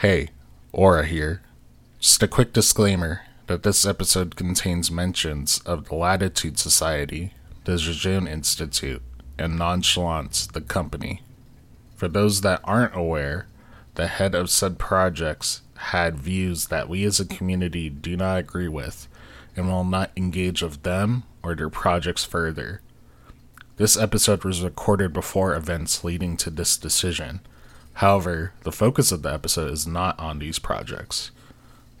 Hey, Aura here. Just a quick disclaimer that this episode contains mentions of the Latitude Society, the Jejune Institute, and Nonchalance, the company. For those that aren't aware, the head of said projects had views that we as a community do not agree with and will not engage with them or their projects further. This episode was recorded before events leading to this decision. However, the focus of the episode is not on these projects.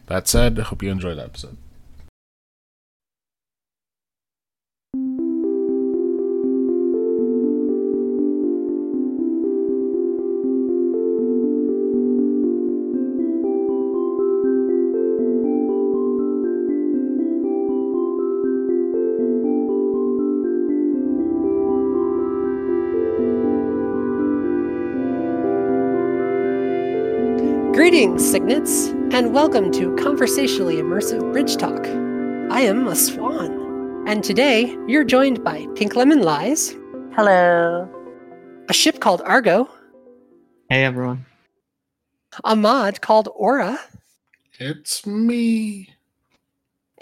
That said, I hope you enjoyed the episode. Signets, and welcome to Conversationally Immersive Bridge Talk. I am a swan, and today you're joined by Pink Lemon Lies, Hello. a ship called Argo, Hey everyone. a mod called Aura, It's me.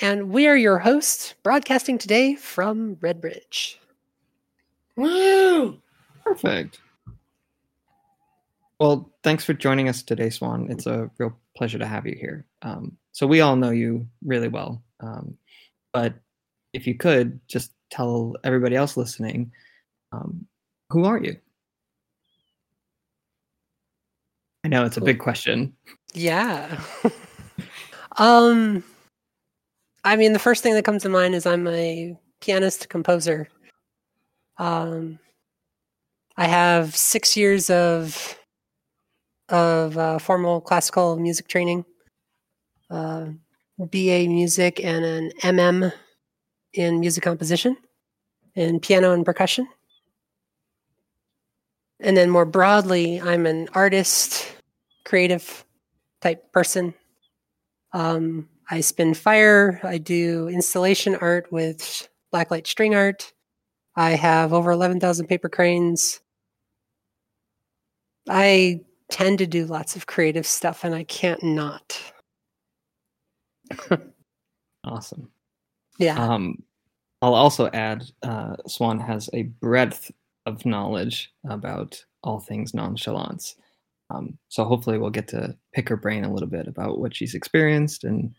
and we are your hosts, broadcasting today from Redbridge. Woo! Perfect. Well, thanks for joining us today, Swan. It's a real pleasure to have you here. Um, so we all know you really well, um, but if you could just tell everybody else listening, um, who are you? I know it's a big question. Yeah. um, I mean, the first thing that comes to mind is I'm a pianist composer. Um, I have six years of of uh, formal classical music training, uh, BA music, and an MM in music composition, in piano and percussion. And then more broadly, I'm an artist, creative type person. Um, I spin fire. I do installation art with blacklight string art. I have over 11,000 paper cranes. I tend to do lots of creative stuff and I can't not. Awesome. Yeah. Um, I'll also add uh, Swan has a breadth of knowledge about all things nonchalance. Um, so hopefully we'll get to pick her brain a little bit about what she's experienced and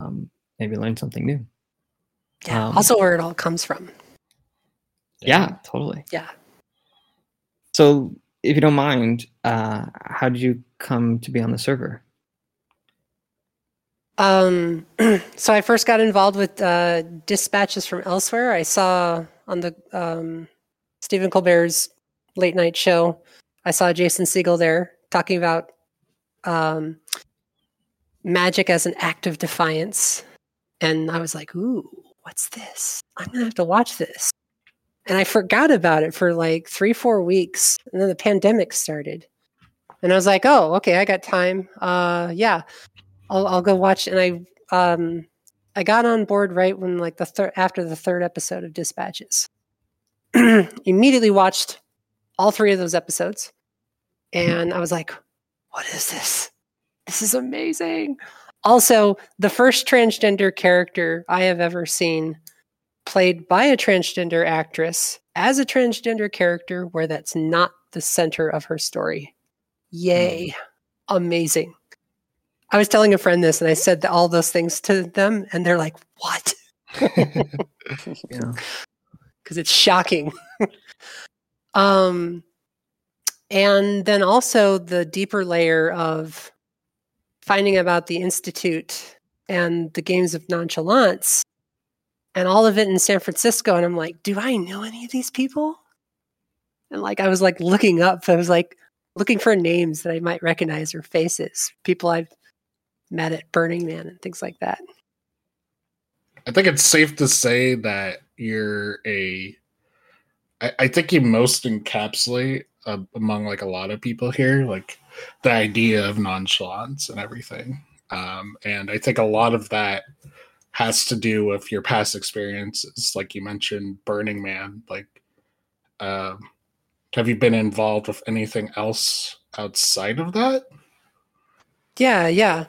um, maybe learn something new. yeah. um, also, where it all comes from. Yeah, totally. Yeah. So if you don't mind, uh, how did you come to be on the server? Um, so I first got involved with uh, dispatches from elsewhere. I saw on the um, Stephen Colbert's late night show, I saw Jason Segel there talking about um, magic as an act of defiance. And I was like, ooh, what's this? I'm going to have to watch this. And I forgot about it for like three, four weeks. And then the pandemic started. And I was like, oh, okay, I got time. Uh, yeah, I'll I'll go watch. And I um I got on board right when like the third after the third episode of Dispatches. Immediately watched all three of those episodes, and I was like, "What is this? This is amazing!" Also, the first transgender character I have ever seen played by a transgender actress as a transgender character, where that's not the center of her story. Yay! Amazing. I was telling a friend this and I said all those things to them and they're like, "What?" Yeah. Cuz it's shocking. um and then also the deeper layer of finding about the institute and the games of nonchalance and all of it in San Francisco and I'm like, "Do I know any of these people?" And like I was like looking up, I was like looking for names that I might recognize or faces, people I've met at Burning Man and things like that. I think it's safe to say that you're a. I, I think you most encapsulate uh, among like a lot of people here, like the idea of nonchalance and everything. Um, and I think a lot of that has to do with your past experiences, like you mentioned, Burning Man. Like, um, have you been involved with anything else outside of that? Yeah, yeah.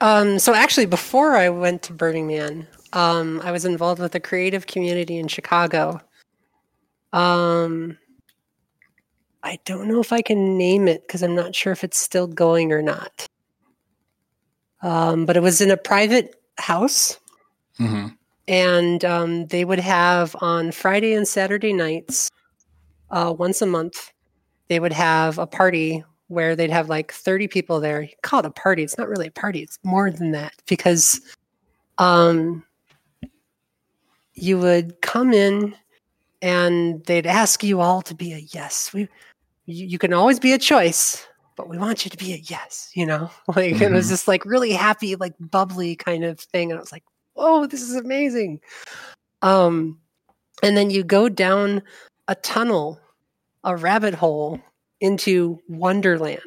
Um, so actually, before I went to Burning Man, um, I was involved with a creative community in Chicago. Um, I don't know if I can name it because I'm not sure if it's still going or not. Um, but it was in a private house, hmm and um, they would have on Friday and Saturday nights, uh, once a month, they would have a party where they'd have like 30 people there. You call it a party. It's not really a party. It's more than that because um, you would come in and they'd ask you all to be a yes. We, you, you can always be a choice, but we want you to be a yes, you know? Like it was Mhm. this like really happy, like bubbly kind of thing. And I was like, oh, this is amazing. Um, and then you go down a tunnel, a rabbit hole into Wonderland,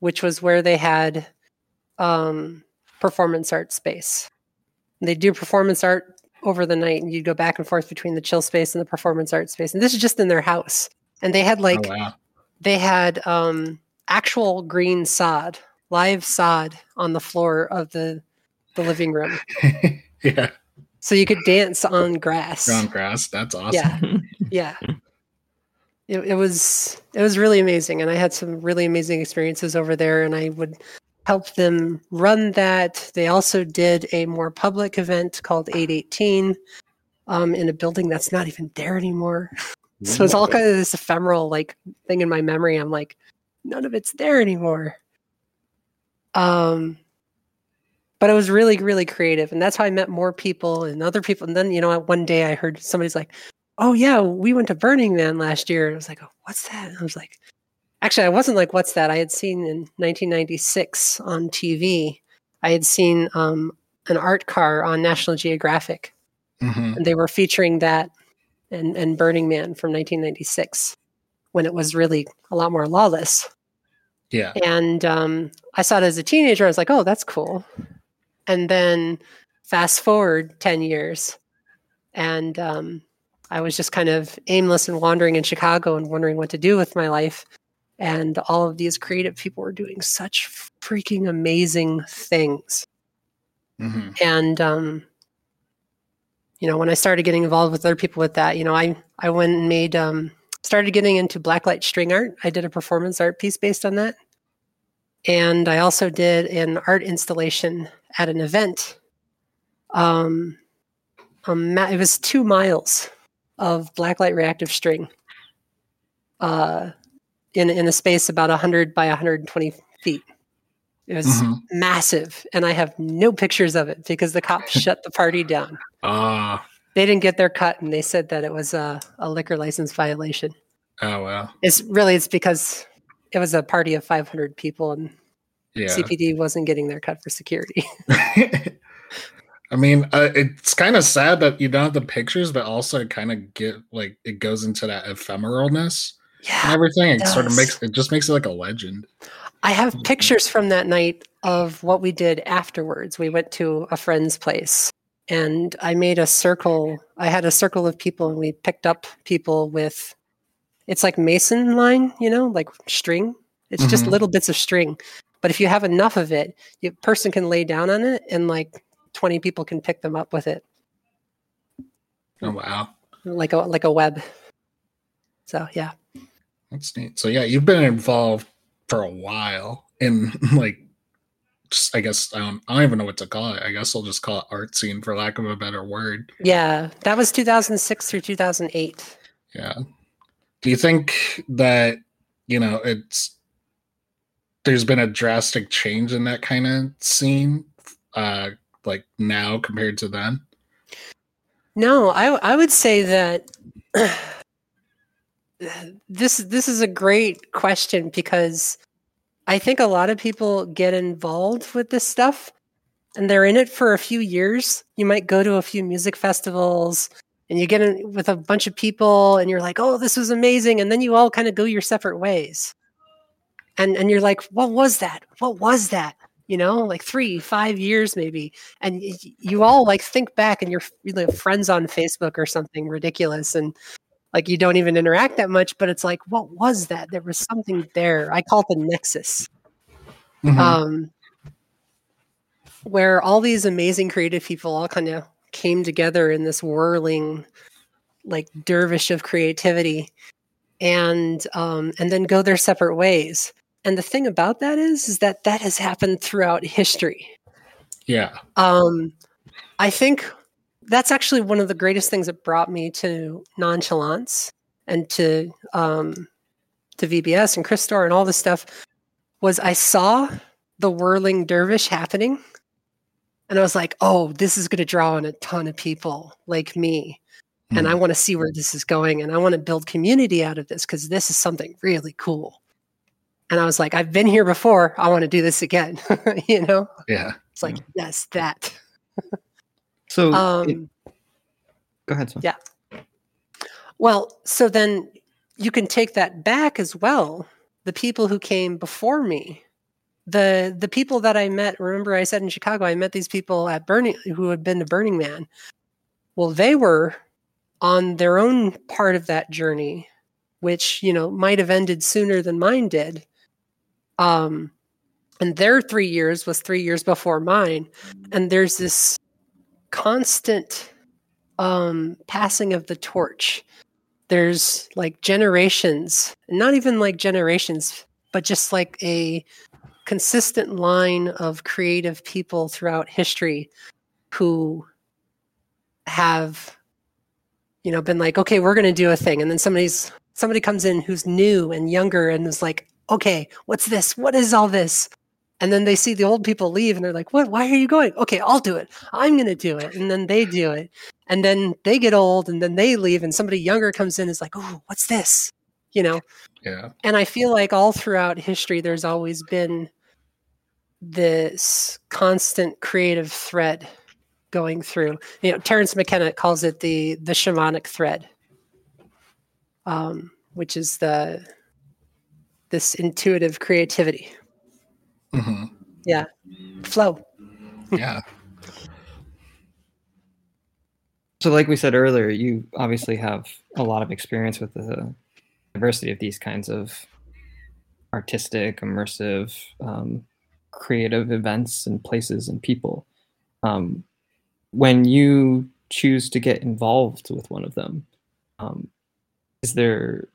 which was where they had um, performance art space. They do performance art over the night, and you go back and forth between the chill space and the performance art space. And this is just in their house. And they had like oh, wow. they had um, actual green sod, live sod on the floor of the the living room, yeah. so you could dance on grass. Ground grass. That's awesome. Yeah, yeah. It, it was it was really amazing, and I had some really amazing experiences over there. And I would help them run that. They also did a more public event called 818 um, in a building that's not even there anymore. So it's all kind of this ephemeral like thing in my memory. I'm like, none of it's there anymore. Um, but it was really, really creative, and that's how I met more people and other people. And then you know, one day I heard somebody's like, "Oh yeah, we went to Burning Man last year." And I was like, oh, "What's that?" And I was like, "Actually, I wasn't like, what's that?" I had seen in 1996 on TV. I had seen um, an art car on National Geographic, Mhm. and they were featuring that and, and Burning Man from 1996 when it was really a lot more lawless. Yeah. And um, I saw it as a teenager. I was like, oh, that's cool. And then fast forward 10 years, and um, I was just kind of aimless and wandering in Chicago and wondering what to do with my life. And all of these creative people were doing such freaking amazing things. Hmm and um, you know when i started getting involved with other people with that you know i i went and made um, started getting into blacklight string art. I did a performance art piece based on that. And i also did an art installation at an event um, um ma- it was two miles of blacklight reactive string uh, in in a space about 100 by 120 feet it was Mhm. massive and i have no pictures of it because the cops shut the party down Ah. they didn't get their cut and they said that it was a, a liquor license violation oh wow. it's really it's because it was a party of 500 people and Yeah. cpd wasn't getting their cut for security I mean, uh, it's kind of sad that you don't have the pictures, but also it kind of get like it goes into that ephemeralness yeah, and everything. It sort of makes it just makes it like a legend. i have pictures from that night of what we did afterwards we went to a friend's place and i made a circle i had a circle of people and we picked up people with it's like mason line you know like string it's just Mhm. little bits of string but if you have enough of it a person can lay down on it and like 20 people can pick them up with it Oh wow, like a like a web so yeah that's neat. So yeah, you've been involved for a while in like, just I guess I don't, I don't even know what to call it. I guess I'll just call it art scene for lack of a better word. yeah that was 2006 through 2008 Yeah. Do you think that you know it's there's been a drastic change in that kind of scene, uh, like now compared to then? No, I I would say that this this is a great question because I think a lot of people get involved with this stuff and they're in it for a few years. You might go to a few music festivals and you get in with a bunch of people and you're like, "Oh, this was amazing." And then you all kind of go your separate ways. And and you're like, "What was that? What was that?" You know, like 3, 5 years maybe and you all like think back and you're you know, friends on Facebook or something ridiculous and like you don't even interact that much but it's like what was that there was something there i call it the nexus Mhm. um where all these amazing creative people all kind of came together in this whirling like dervish of creativity and um, and then go their separate ways and the thing about that is is that that has happened throughout history. Yeah. um, i think that's actually one of the greatest things that brought me to nonchalance and to um, to vbs and christor and all this stuff was i saw the whirling dervish happening. And i was like oh this is going to draw in a ton of people like me. And I want to see where this is going. And I want to build community out of this because this is something really cool. And I was like, I've been here before. I want to do this again. you know, Yeah. it's like, yes, that. So, it- Um, go ahead, Swan. yeah. well, so then you can take that back as well. The people who came before me, the the people that I met. Remember, I said in Chicago, I met these people at Burning who had been to Burning Man. Well, they were on their own part of that journey, which you know might have ended sooner than mine did. Um, and their three years was three years before mine, and there's this constant um, passing of the torch. There's like generations, not even like generations, but just like a consistent line of creative people throughout history who have you know been like okay we're going to do a thing and then somebody's somebody comes in who's new and younger and is like okay what's this? What is all this? And then they see the old people leave and they're like what? Why are you going? Okay i'll do it. I'm going to do it. And then they do it. And then they get old and then they leave and somebody younger comes in and is like oh what's this? You know? Yeah. and I feel like all throughout history, there's always been this constant creative thread going through. You know, Terence McKenna calls it the the shamanic thread, um, which is the this intuitive creativity. hmm Yeah, flow. Yeah. So, like we said earlier, you obviously have a lot of experience with the diversity of these kinds of artistic, immersive, um, creative events and places and people. Um, when you choose to get involved with one of them, um, is there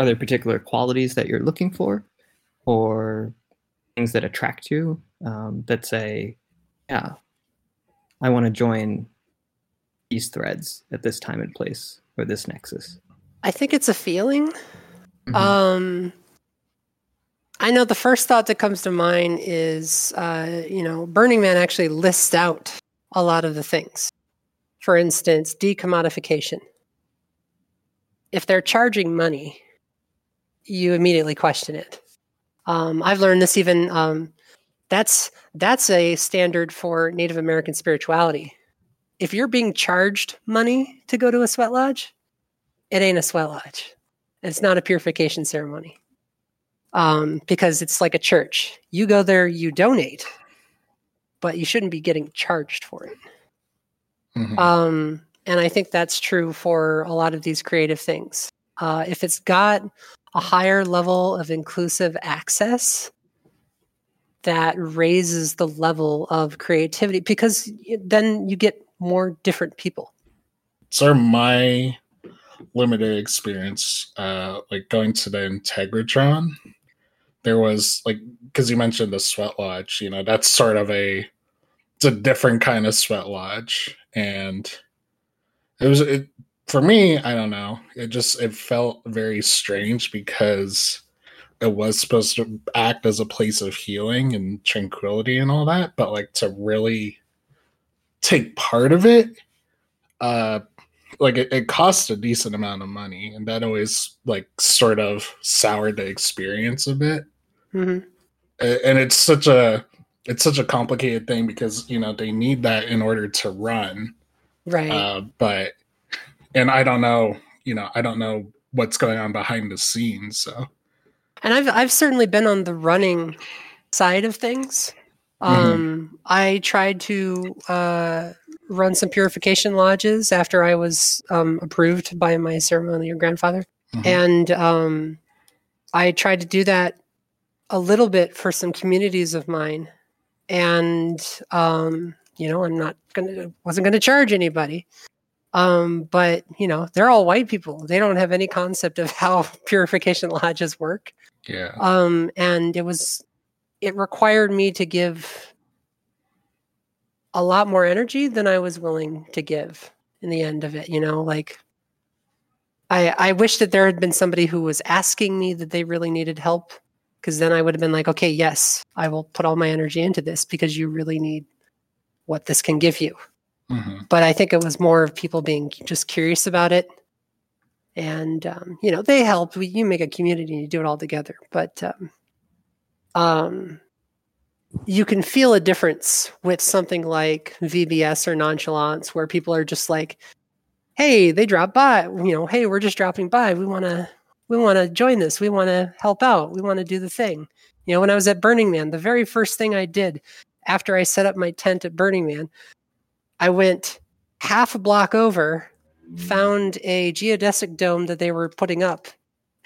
are there particular qualities that you're looking for, or things that attract you um, that say, "Yeah, I want to join these threads at this time and place or this nexus. I think it's a feeling. Mhm. Um, I know the first thought that comes to mind is, uh, you know, Burning Man actually lists out a lot of the things. For instance, decommodification. If they're charging money, you immediately question it. Um, I've learned this even. Um, that's that's a standard for Native American spirituality. If you're being charged money to go to a sweat lodge, it ain't a sweat lodge. It's not a purification ceremony. Um, because it's like a church. You go there, you donate, but you shouldn't be getting charged for it. Mhm. Um, and I think that's true for a lot of these creative things. Uh, if it's got a higher level of inclusive access, that raises the level of creativity because then you get more different people. So my limited experience, uh, like going to the Integratron, there was like because you mentioned the sweat lodge, you know, that's sort of a it's a different kind of sweat lodge, and it was it for me. I don't know. It just it felt very strange because it was supposed to act as a place of healing and tranquility and all that, but like to really take part of it uh like it, it costs a decent amount of money and that always like sort of soured the experience a bit hmm and it's such a it's such a complicated thing because you know they need that in order to run Right. uh but and i don't know you know i don't know what's going on behind the scenes so and I've I've certainly been on the running side of things. Um, I tried to uh, run some purification lodges after I was um, approved by my ceremonial grandfather, Mhm. and um, I tried to do that a little bit for some communities of mine, and um, you know, I'm not gonna wasn't gonna charge anybody. Um, but you know, they're all white people. They don't have any concept of how purification lodges work. Yeah. Um, and it was it required me to give a lot more energy than I was willing to give in the end of it, you know, like I I wish that there had been somebody who was asking me that they really needed help because then I would have been like, okay, yes, I will put all my energy into this because you really need what this can give you. Hmm But I think it was more of people being just curious about it. And, um, you know, they help. You make a community and you do it all together. But um, um, you can feel a difference with something like VBS or nonchalance where people are just like, hey, they drop by, you know, hey, we're just dropping by. We want to we want to join this. We want to help out. We want to do the thing. You know, when I was at Burning Man, the very first thing I did after I set up my tent at Burning Man, I went half a block over, mm. found a geodesic dome that they were putting up,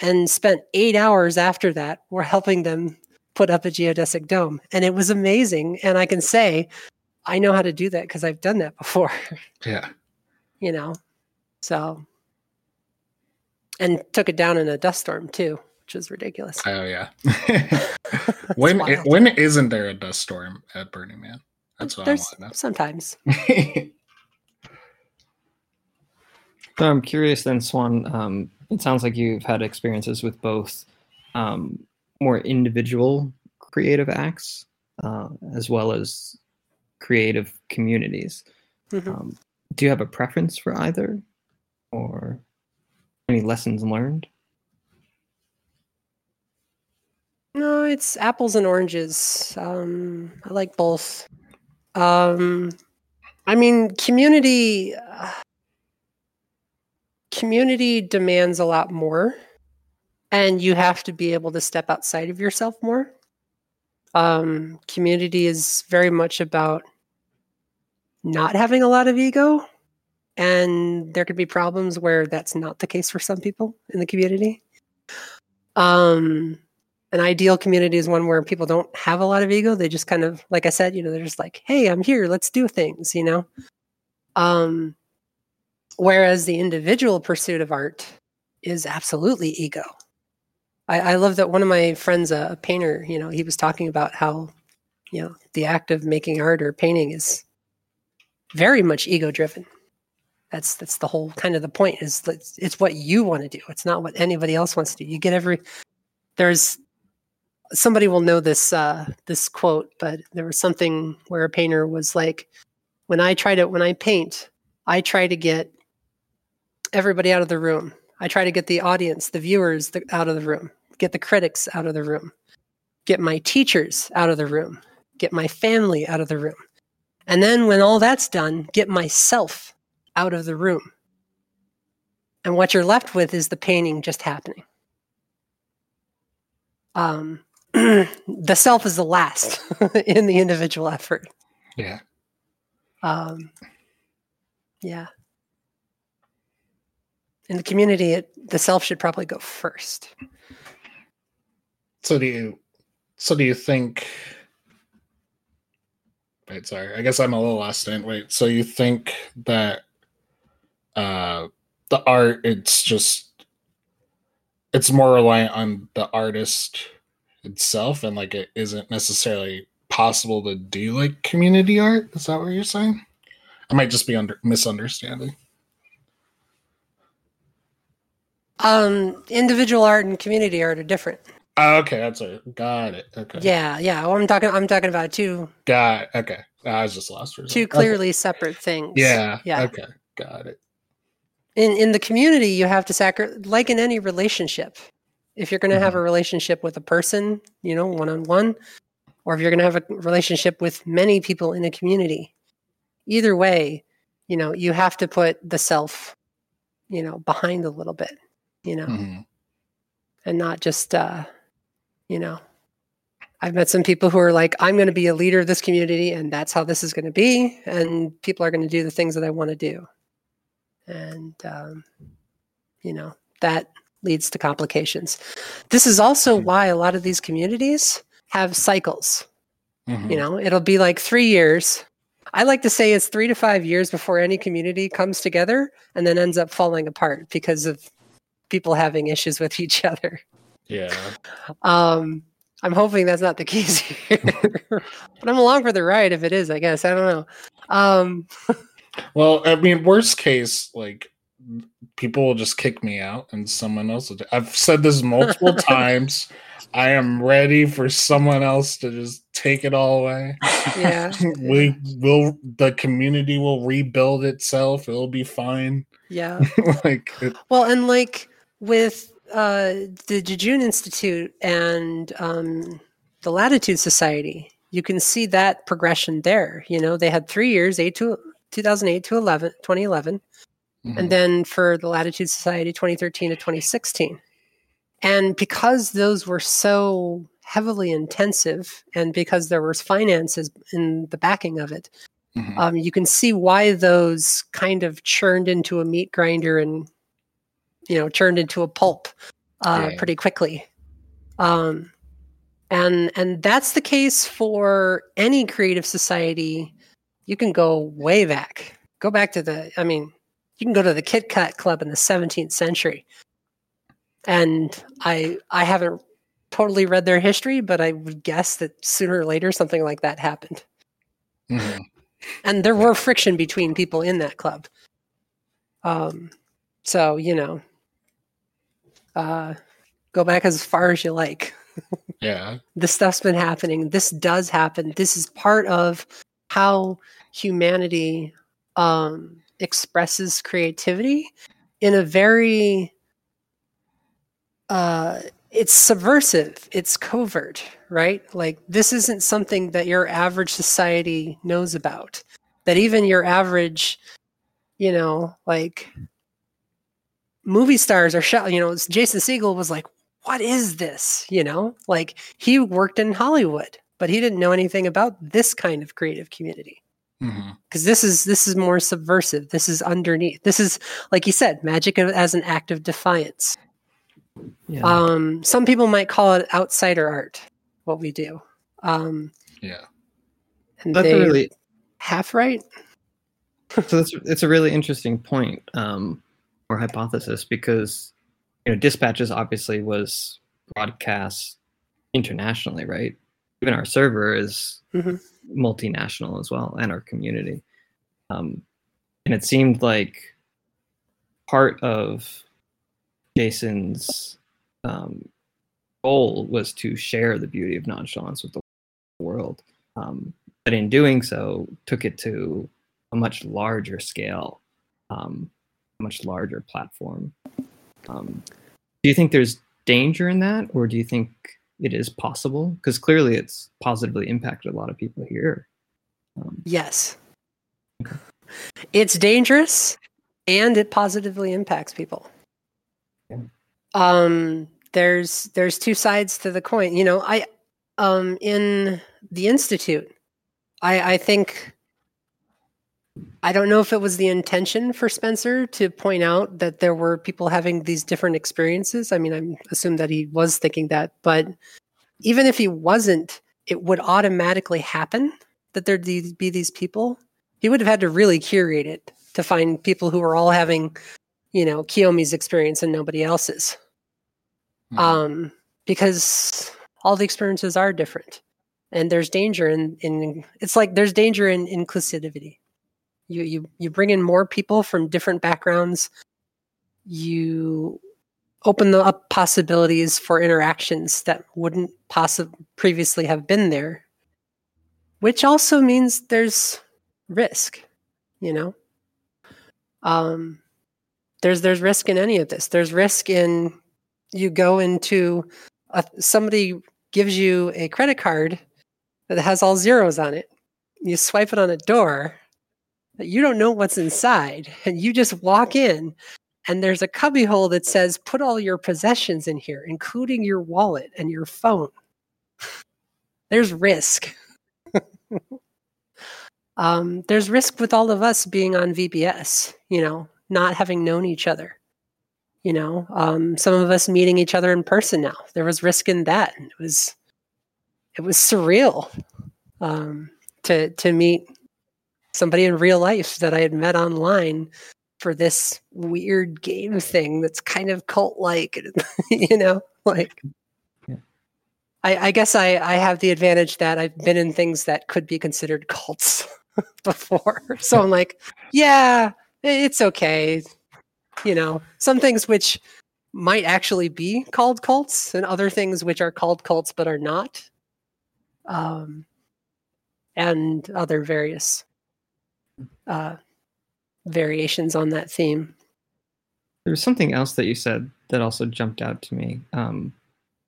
and spent eight hours after that were helping them put up a geodesic dome. And it was amazing. And I can say, I know how to do that because I've done that before, Yeah. you know? So, and took it down in a dust storm too, which was ridiculous. Oh yeah. when when isn't there a dust storm at Burning Man? That's what There's I sometimes. want know. So I'm curious then, Swan. Um, it sounds like you've had experiences with both um, more individual creative acts uh, as well as creative communities. Mhm. Um, do you have a preference for either, or any lessons learned? No, it's apples and oranges. Um, I like both. Um, I mean, community community demands a lot more, and you have to be able to step outside of yourself more. Um, community is very much about not having a lot of ego, and there could be problems where that's not the case for some people in the community. Um, an ideal community is one where people don't have a lot of ego. They just kind of like i said you know they're just like hey i'm here. Let's do things you know? Um whereas the individual pursuit of art is absolutely ego. I, I love that one of my friends a, a painter you know he was talking about how you know the act of making art or painting is very much ego driven that's that's the whole kind of the point is that it's, it's what you want to do. It's not what anybody else wants to do. You get every there's somebody will know this uh, this quote, but there was something where a painter was like, "When I try to when I paint, I try to get everybody out of the room. I try to get the audience, the viewers, the, out of the room, get the critics out of the room, get my teachers out of the room, get my family out of the room, and then when all that's done, get myself out of the room. And what you're left with is the painting just happening." um, the self is the last in the individual effort. yeah. Um, yeah. In the community, it, the self should probably go first. So do you so do you think Wait, sorry. I guess I'm a little lost in. Wait, so you think that uh the art it's just it's more reliant on the artist itself and like it isn't necessarily possible to do like community art? Is that what you're saying? I might just be under misunderstanding. Um, individual art and community art are different. Oh, okay, that's it. Got it. Okay. Yeah, yeah. Well, I'm talking. I'm talking about two Got it. Okay. I was just lost for two second. Okay. clearly separate things. Yeah. yeah. Okay. Got it. in in the community you have to sacrifice like in any relationship if you're going to have a relationship with a person you know one on one or if you're going to have a relationship with many people in a community. Either way you know you have to put the self you know behind a little bit you know? Mhm. and not just uh you know i've met some people who are like i'm going to be a leader of this community and that's how this is going to be and people are going to do the things that i want to do. And um, you know that leads to complications this is also Hmm. why a lot of these communities have cycles Mhm. You know, it'll be like three years. I like to say it's three to five years before any community comes together and then ends up falling apart because of people having issues with each other. Yeah. Um, I'm hoping that's not the case here, but I'm along for the ride if it is. I guess I don't know. Um, Well, I mean, worst case, like people will just kick me out and someone else will. I've said this multiple times. I am ready for someone else to just take it all away. yeah, we will. The community will rebuild itself. It'll be fine. yeah. like, it, Well, and like with uh, the Jejune Institute and um, the Latitude Society, you can see that progression there. You know, they had three years, eight to 2008 to 11, 2011, mhm. and then for the Latitude Society, 2013 to 2016. And because those were so heavily intensive, and because there was finances in the backing of it, Mhm. um, you can see why those kind of churned into a meat grinder and you know churned into a pulp uh, Yeah. pretty quickly um, and and that's the case for any creative society you can go way back go back to the i mean you can go to the kit kat club in the 17th century and i i haven't totally read their history but i would guess that sooner or later something like that happened Mhm. and there were friction between people in that club. Um, so you know, uh, go back as far as you like. yeah. This stuff's been happening. This does happen. This is part of how humanity um, expresses creativity in a very uh, it's subversive it's covert right? Like this isn't something that your average society knows about that even your average you know like movie stars are shot you know jason Segel was like what is this? You know like he worked in hollywood but he didn't know anything about this kind of creative community Because this is this is more subversive this is underneath this is like you said magic as an act of defiance Yeah. um, some people might call it outsider art, what we do. Um, Yeah. and that's really half right. so that's it's a really interesting point um, or hypothesis because you know dispatches obviously was broadcast internationally, right? Even our server is Mhm. multinational as well, and our community. Um, and it seemed like part of Jason's um, goal was to share the beauty of nonchalance with the world. Um, but in doing so, took it to a much larger scale, um, a much larger platform. Um, do you think there's danger in that, or do you think it is possible? Because clearly, it's positively impacted a lot of people here. Um, Yes, it's dangerous, and it positively impacts people. Yeah. Um, there's there's two sides to the coin. You know, I um in the institute, I I think. I don't know if it was the intention for Spencer to point out that there were people having these different experiences. I mean, I assume that he was thinking that, but even if he wasn't, it would automatically happen that there'd be these people. He would have had to really curate it to find people who were all having, you know, Kiyomi's experience and nobody else's. Mhm. Um, because all the experiences are different. And there's danger in, in it's like there's danger in inclusivity. You you you bring in more people from different backgrounds. You open the up possibilities for interactions that wouldn't possibly previously have been there. Which also means there's risk, you know. Um, there's there's risk in any of this. There's risk in you go into a, somebody gives you a credit card that has all zeros on it. You swipe it on a door you don't know what's inside, and you just walk in, and there's a cubby hole that says put all your possessions in here, including your wallet and your phone. There's risk. um, there's risk with all of us being on VBS, you know, not having known each other. You know, um, some of us meeting each other in person now. There was risk in that. It was, it was surreal. um, to to meet somebody in real life that I had met online for this weird game thing that's kind of cult like, you know, like. Yeah. I, I guess I, I have the advantage that I've been in things that could be considered cults before. So I'm like, yeah, it's okay. You know, some things which might actually be called cults and other things which are called cults but are not. Um, and other various uh, variations on that theme. There was something else that you said that also jumped out to me. Um,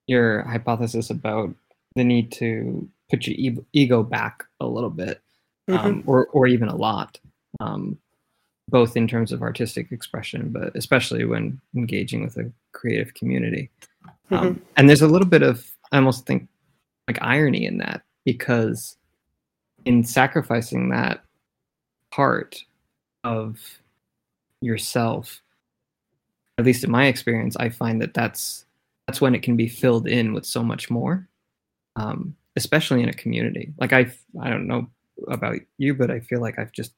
your hypothesis about the need to put your e- ego back a little bit, um, or or even a lot, um, both in terms of artistic expression, but especially when engaging with a creative community. Um, and there's a little bit of I almost think like irony in that because in sacrificing that part of yourself. At least in my experience i find that that's that's when it can be filled in with so much more um, especially in a community. Like i i don't know about you but i feel like i've just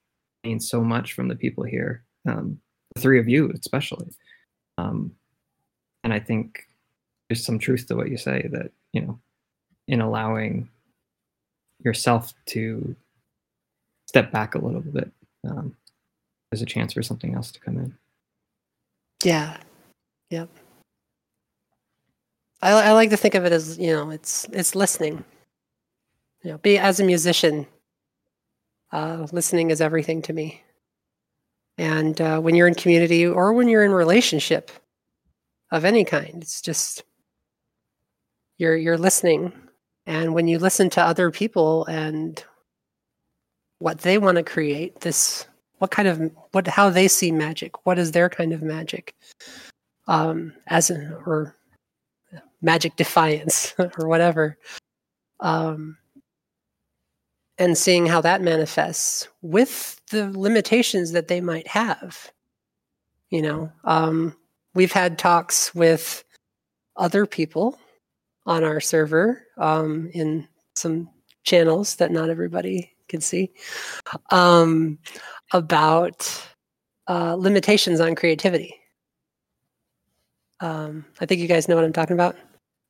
gained so much from the people here um, the three of you especially. Um, and i think there's some truth to what you say that you know in allowing yourself to step back a little bit um, there's a chance for something else to come in Yeah. Yep. I, I like to think of it as you know it's it's listening. You know, be as a musician. Uh, listening is everything to me. And uh, when you're in community or when you're in relationship of any kind, it's just you're you're listening. And when you listen to other people and what they want to create, this what kind of what how they see magic, what is their kind of magic, um, as an or magic defiance or whatever, um, and seeing how that manifests with the limitations that they might have. You know, um, we've had talks with other people on our server um, in some channels that not everybody can see um, about uh, limitations on creativity. Um, I think you guys know what I'm talking about.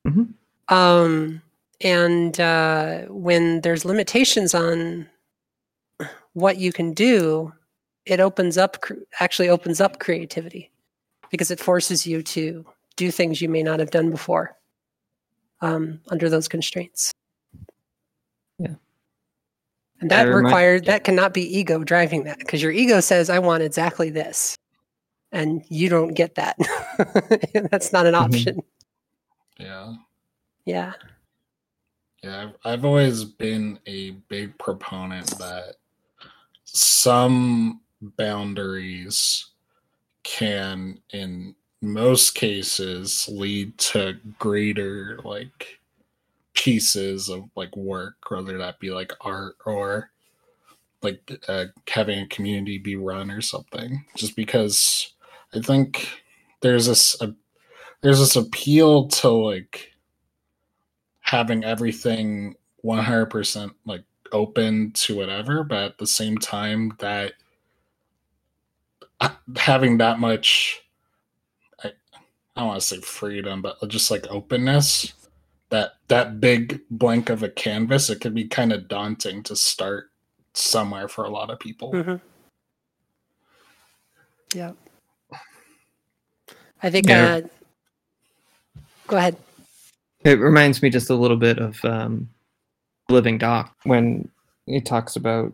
Mhm. Um, and uh, when there's limitations on what you can do, it opens up, actually opens up creativity because it forces you to do things you may not have done before um, under those constraints. Yeah. And that That remi- requires, that cannot be ego driving that because your ego says, I want exactly this. And you don't get that. That's not an Mhm. option. Yeah. Yeah. Yeah, I've, I've always been a big proponent that some boundaries can, in most cases, lead to greater like pieces of like work, whether that be like art or like uh, having a community be run or something. Just because I think there's this a, there's this appeal to like having everything 100% like open to whatever but at the same time that uh, having that much i, I don't want to say freedom but just like openness that that big blank of a canvas it can be kind of daunting to start somewhere for a lot of people hmm Yeah. I think. Yeah. Uh, go ahead. It reminds me just a little bit of um, Living Doc when he talks about,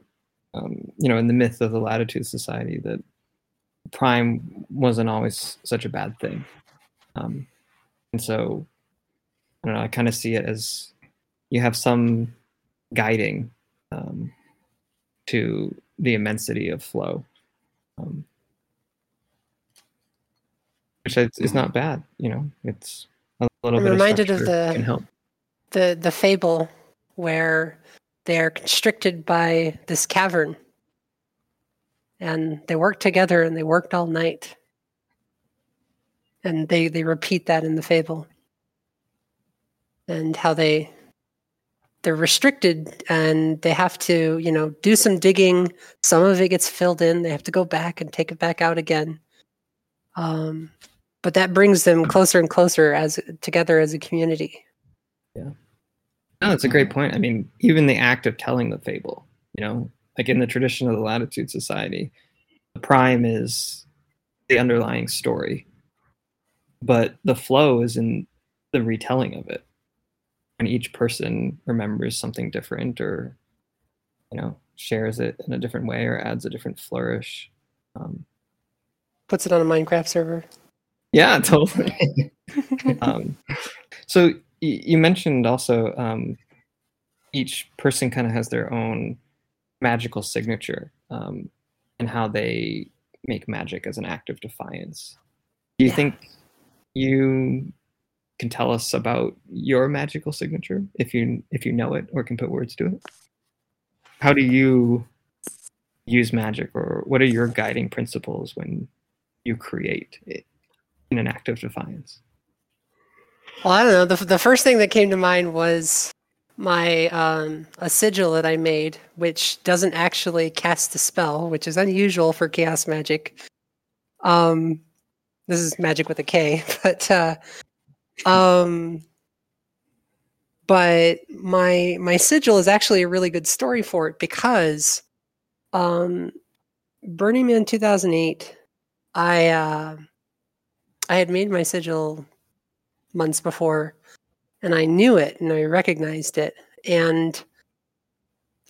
um, you know, in the myth of the Latitude Society that prime wasn't always such a bad thing. Um, and so, I don't know, I kind of see it as you have some guiding um, to the immensity of flow, um, which is, is not bad, you know, it's a little I'm bit reminded of, of the- the the fable where they're constricted by this cavern. And they work together and they worked all night. And they they repeat that in the fable and how they they're restricted and they have to you know do some digging. Some of it gets filled in. They have to go back and take it back out again. Um, but that brings them closer and closer as together as a community. Yeah. no that's a great point. I mean even the act of telling the fable you know like in the tradition of the latitude society the prime is the underlying story but the flow is in the retelling of it and each person remembers something different or you know shares it in a different way or adds a different flourish um, puts it on a minecraft server. Yeah totally. Um, so y- you mentioned also um, each person kind of has their own magical signature um, and how they make magic as an act of defiance. Do you Yeah. think you can tell us about your magical signature if you if you know it or can put words to it? How do you use magic or what are your guiding principles when you create it in an act of defiance? Well i don't know. The, the first thing that came to mind was my um, a sigil that i made which doesn't actually cast a spell which is unusual for chaos magic. Um this is magic with a k but uh um but my my sigil is actually a really good story for it because um burning man 2008 i uh i had made my sigil months before and i knew it and i recognized it. And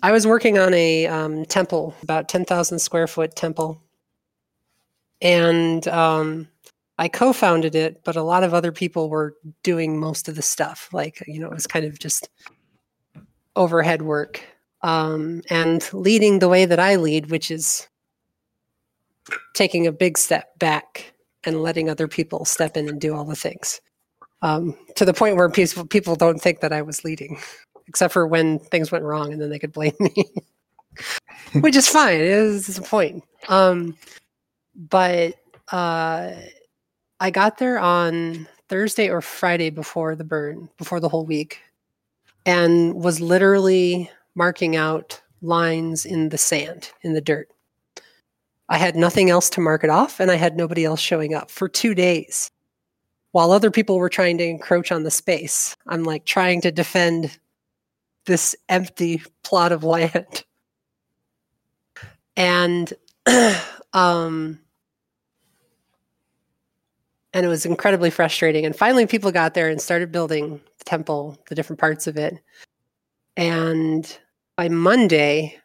i was working on a um, temple about 10000 square foot temple. And um I co-founded it, but a lot of other people were doing most of the stuff. Like, you know, it was kind of just overhead work. Um, and leading the way that I lead, which is taking a big step back and letting other people step in and do all the things. Um, to the point where people people don't think that I was leading, except for when things went wrong, and then they could blame me, which is fine. It is a point. Um, but uh, I got there on Thursday or Friday before the burn, before the whole week, and was literally marking out lines in the sand, in the dirt. I had nothing else to mark it off, and I had nobody else showing up for two days. While other people were trying to encroach on the space, I'm like trying to defend this empty plot of land. And um, and it was incredibly frustrating. And finally, people got there and started building the temple, the different parts of it. And by Monday,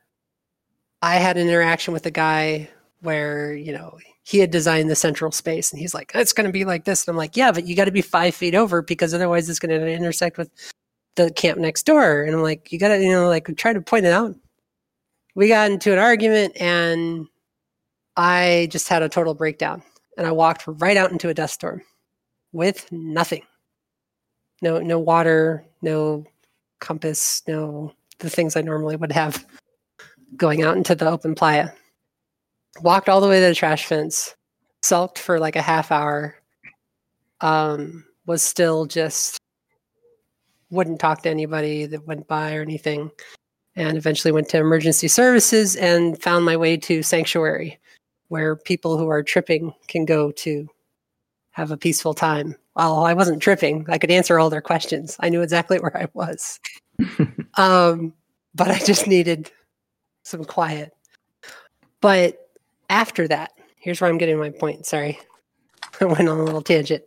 I had an interaction with a guy where, you know, he had designed the central space and he's like, it's going to be like this. And I'm like, yeah, but you got to be five feet over because otherwise it's going to intersect with the camp next door. And I'm like, you got to, you know, like try to point it out. We got into an argument and I just had a total breakdown and I walked right out into a dust storm with nothing. No no water, no compass, no the things I normally would have going out into the open playa. Walked all the way to the trash fence, sulked for like a half hour. Um, was still just wouldn't talk to anybody that went by or anything. And eventually went to emergency services and found my way to sanctuary where people who are tripping can go to have a peaceful time. Well, I wasn't tripping. I could answer all their questions. I knew exactly where I was. um, but I just needed some quiet. But after that, here's where I'm getting my point. Sorry. I went on a little tangent.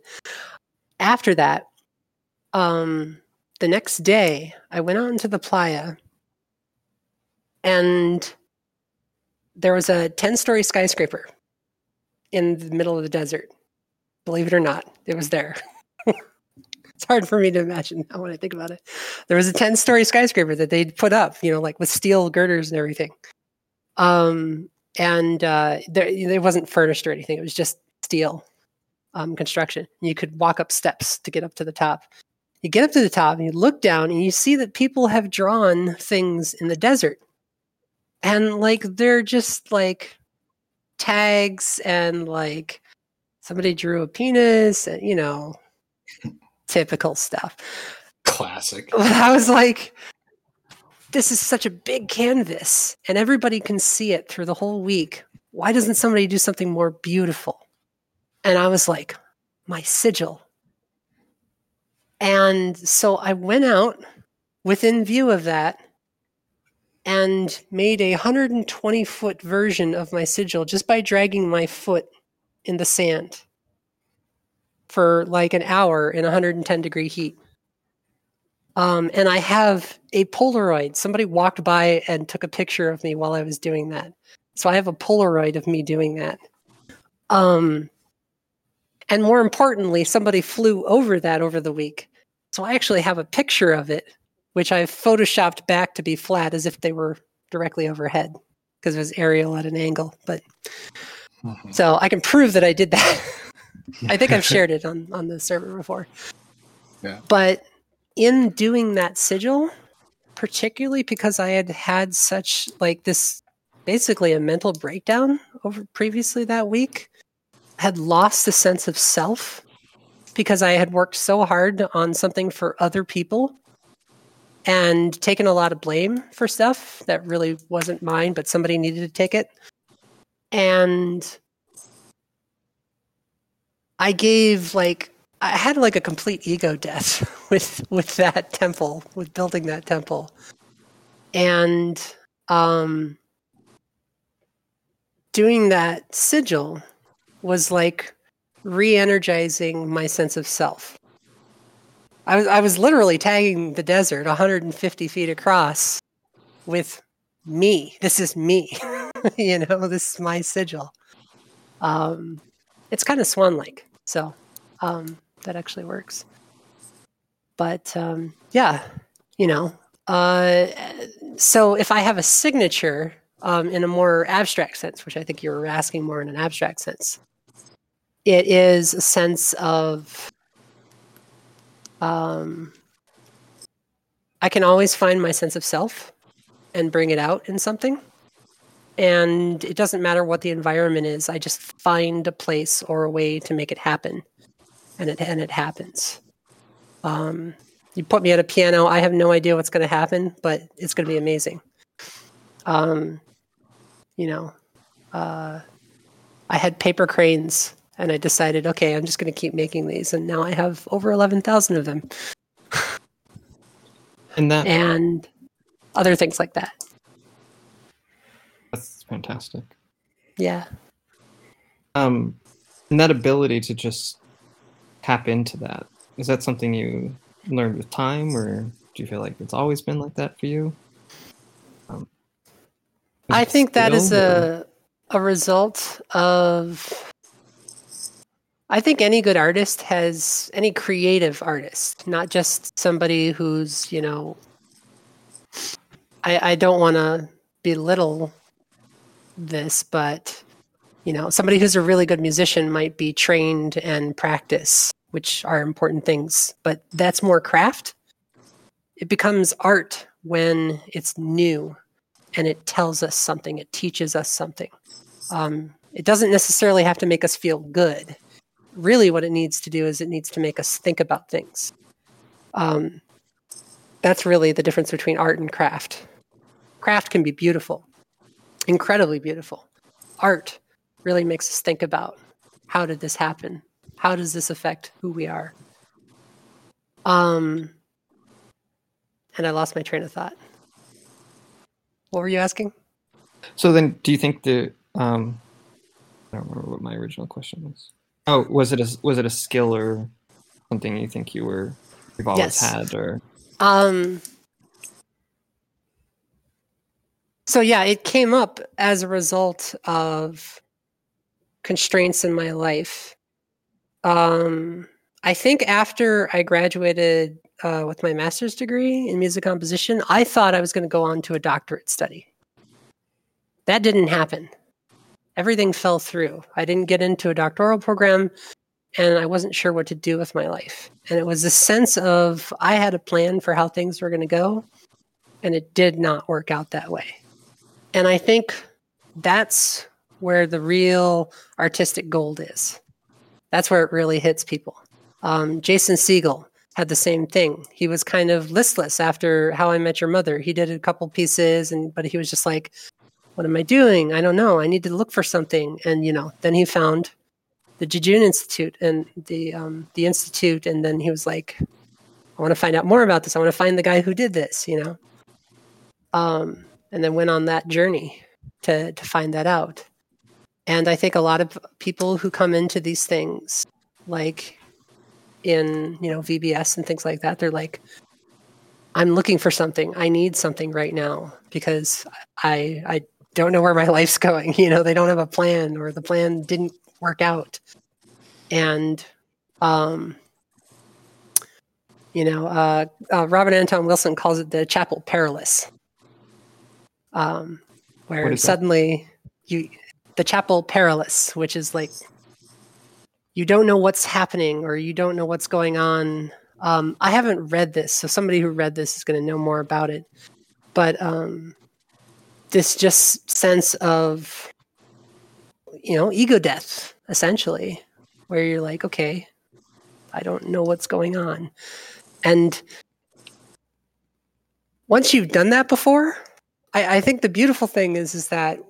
After that, um, the next day, I went out into the playa and there was a 10 story skyscraper in the middle of the desert. Believe it or not, it was there. it's hard for me to imagine now when I think about it. There was a 10 story skyscraper that they'd put up, you know, like with steel girders and everything. Um, and uh, there, it wasn't furnished or anything, it was just steel um, construction. You could walk up steps to get up to the top. You get up to the top and you look down and you see that people have drawn things in the desert and like they're just like tags and like somebody drew a penis and you know typical stuff Classic. but i was like this is such a big canvas and everybody can see it through the whole week. Why doesn't somebody do something more beautiful? And I was like, my sigil. And so I went out within view of that and made a 120 foot version of my sigil just by dragging my foot in the sand for like an hour in 110 degree heat. Um, and I have a Polaroid. Somebody walked by and took a picture of me while I was doing that. So I have a Polaroid of me doing that. Um, and more importantly, somebody flew over that over the week. So I actually have a picture of it, which I've photoshopped back to be flat as if they were directly overhead because it was aerial at an angle. But mm-hmm. so I can prove that I did that. I think I've shared it on, on the server before. Yeah. But in doing that sigil, particularly because I had had such like this basically a mental breakdown over previously that week, had lost the sense of self because I had worked so hard on something for other people and taken a lot of blame for stuff that really wasn't mine, but somebody needed to take it. And I gave like I had like a complete ego death with with that temple, with building that temple. And um doing that sigil was like re-energizing my sense of self. I was I was literally tagging the desert 150 feet across with me. This is me. you know, this is my sigil. Um, it's kind of swan-like, so um, that actually works. But um, yeah, you know, uh, so if I have a signature um, in a more abstract sense, which I think you were asking more in an abstract sense, it is a sense of um, I can always find my sense of self and bring it out in something. And it doesn't matter what the environment is. I just find a place or a way to make it happen, and it and it happens. Um, you put me at a piano. I have no idea what's going to happen, but it's going to be amazing. Um, you know, uh, I had paper cranes and I decided, okay, I'm just going to keep making these, and now I have over eleven thousand of them. and that and other things like that. That's fantastic. Yeah. Um, and that ability to just tap into that is that something you learned with time, or do you feel like it's always been like that for you? Um, I think that is a a result of I think any good artist has any creative artist, not just somebody who's, you know, I, I don't want to belittle this, but, you know, somebody who's a really good musician might be trained and practice, which are important things, but that's more craft. It becomes art when it's new and it tells us something, it teaches us something. Um, it doesn't necessarily have to make us feel good really what it needs to do is it needs to make us think about things. Um, that's really the difference between art and craft. Craft can be beautiful, incredibly beautiful. Art really makes us think about how did this happen? How does this affect who we are? Um, and I lost my train of thought. What were you asking? So then, do you think the um, I don't remember what my original question was. Oh, was it a was it a skill or something you think you were you've always yes. had or? Um. So yeah, it came up as a result of constraints in my life. Um, I think after I graduated uh, with my master's degree in music composition, I thought I was going to go on to a doctorate study. That didn't happen everything fell through. I didn't get into a doctoral program and I wasn't sure what to do with my life. And it was a sense of I had a plan for how things were going to go, and it did not work out that way. And I think that's where the real artistic gold is. That's where it really hits people. Um, Jason Segel had the same thing. He was kind of listless after How I Met Your Mother. He did a couple pieces, and but he was just like, "What am I doing? I don't know. I need to look for something." And you know, then he found the Jejune Institute and the um, the institute, and then he was like, "I want to find out more about this. I want to find the guy who did this." You know, um, and then went on that journey to to find that out. And I think a lot of people who come into these things, like in you know VBS and things like that, they're like, I'm looking for something. I need something right now because I I don't know where my life's going. You know, they don't have a plan or the plan didn't work out. And um you know, uh, uh, Robert Anton Wilson calls it the chapel perilous, um, where suddenly you the chapel perilous, which is like you don't know what's happening or you don't know what's going on. Um, I haven't read this, so somebody who read this is going to know more about it. But um, this just sense of, you know, ego death, essentially, where you're like, okay, I don't know what's going on. And once you've done that before, I, I think the beautiful thing is is that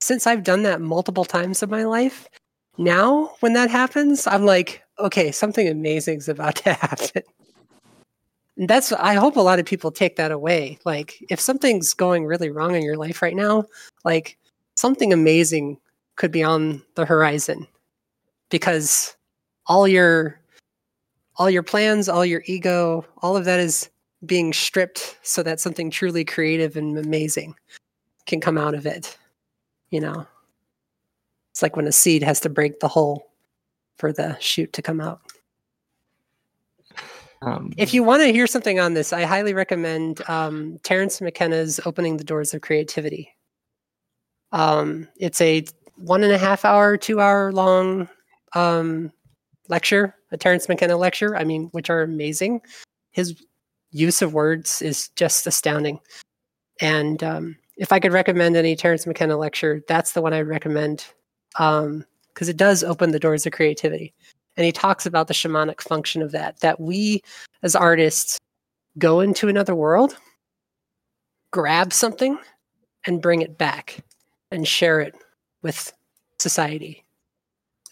since I've done that multiple times in my life, now when that happens, I'm like, okay, something amazing is about to happen. And that's I hope a lot of people take that away. Like if something's going really wrong in your life right now, like something amazing could be on the horizon because all your all your plans, all your ego, all of that is being stripped so that something truly creative and amazing can come out of it. You know. It's like when a seed has to break the hole for the shoot to come out. Um, if you want to hear something on this, I highly recommend um, Terence McKenna's Opening the Doors of Creativity. Um, it's a one and a half hour, two hour long um, lecture, a Terence McKenna lecture, I mean, which are amazing. His use of words is just astounding. And um, if I could recommend any Terence McKenna lecture, that's the one I'd recommend because um, it does open the doors of creativity. And he talks about the shamanic function of that, that we as artists go into another world, grab something, and bring it back and share it with society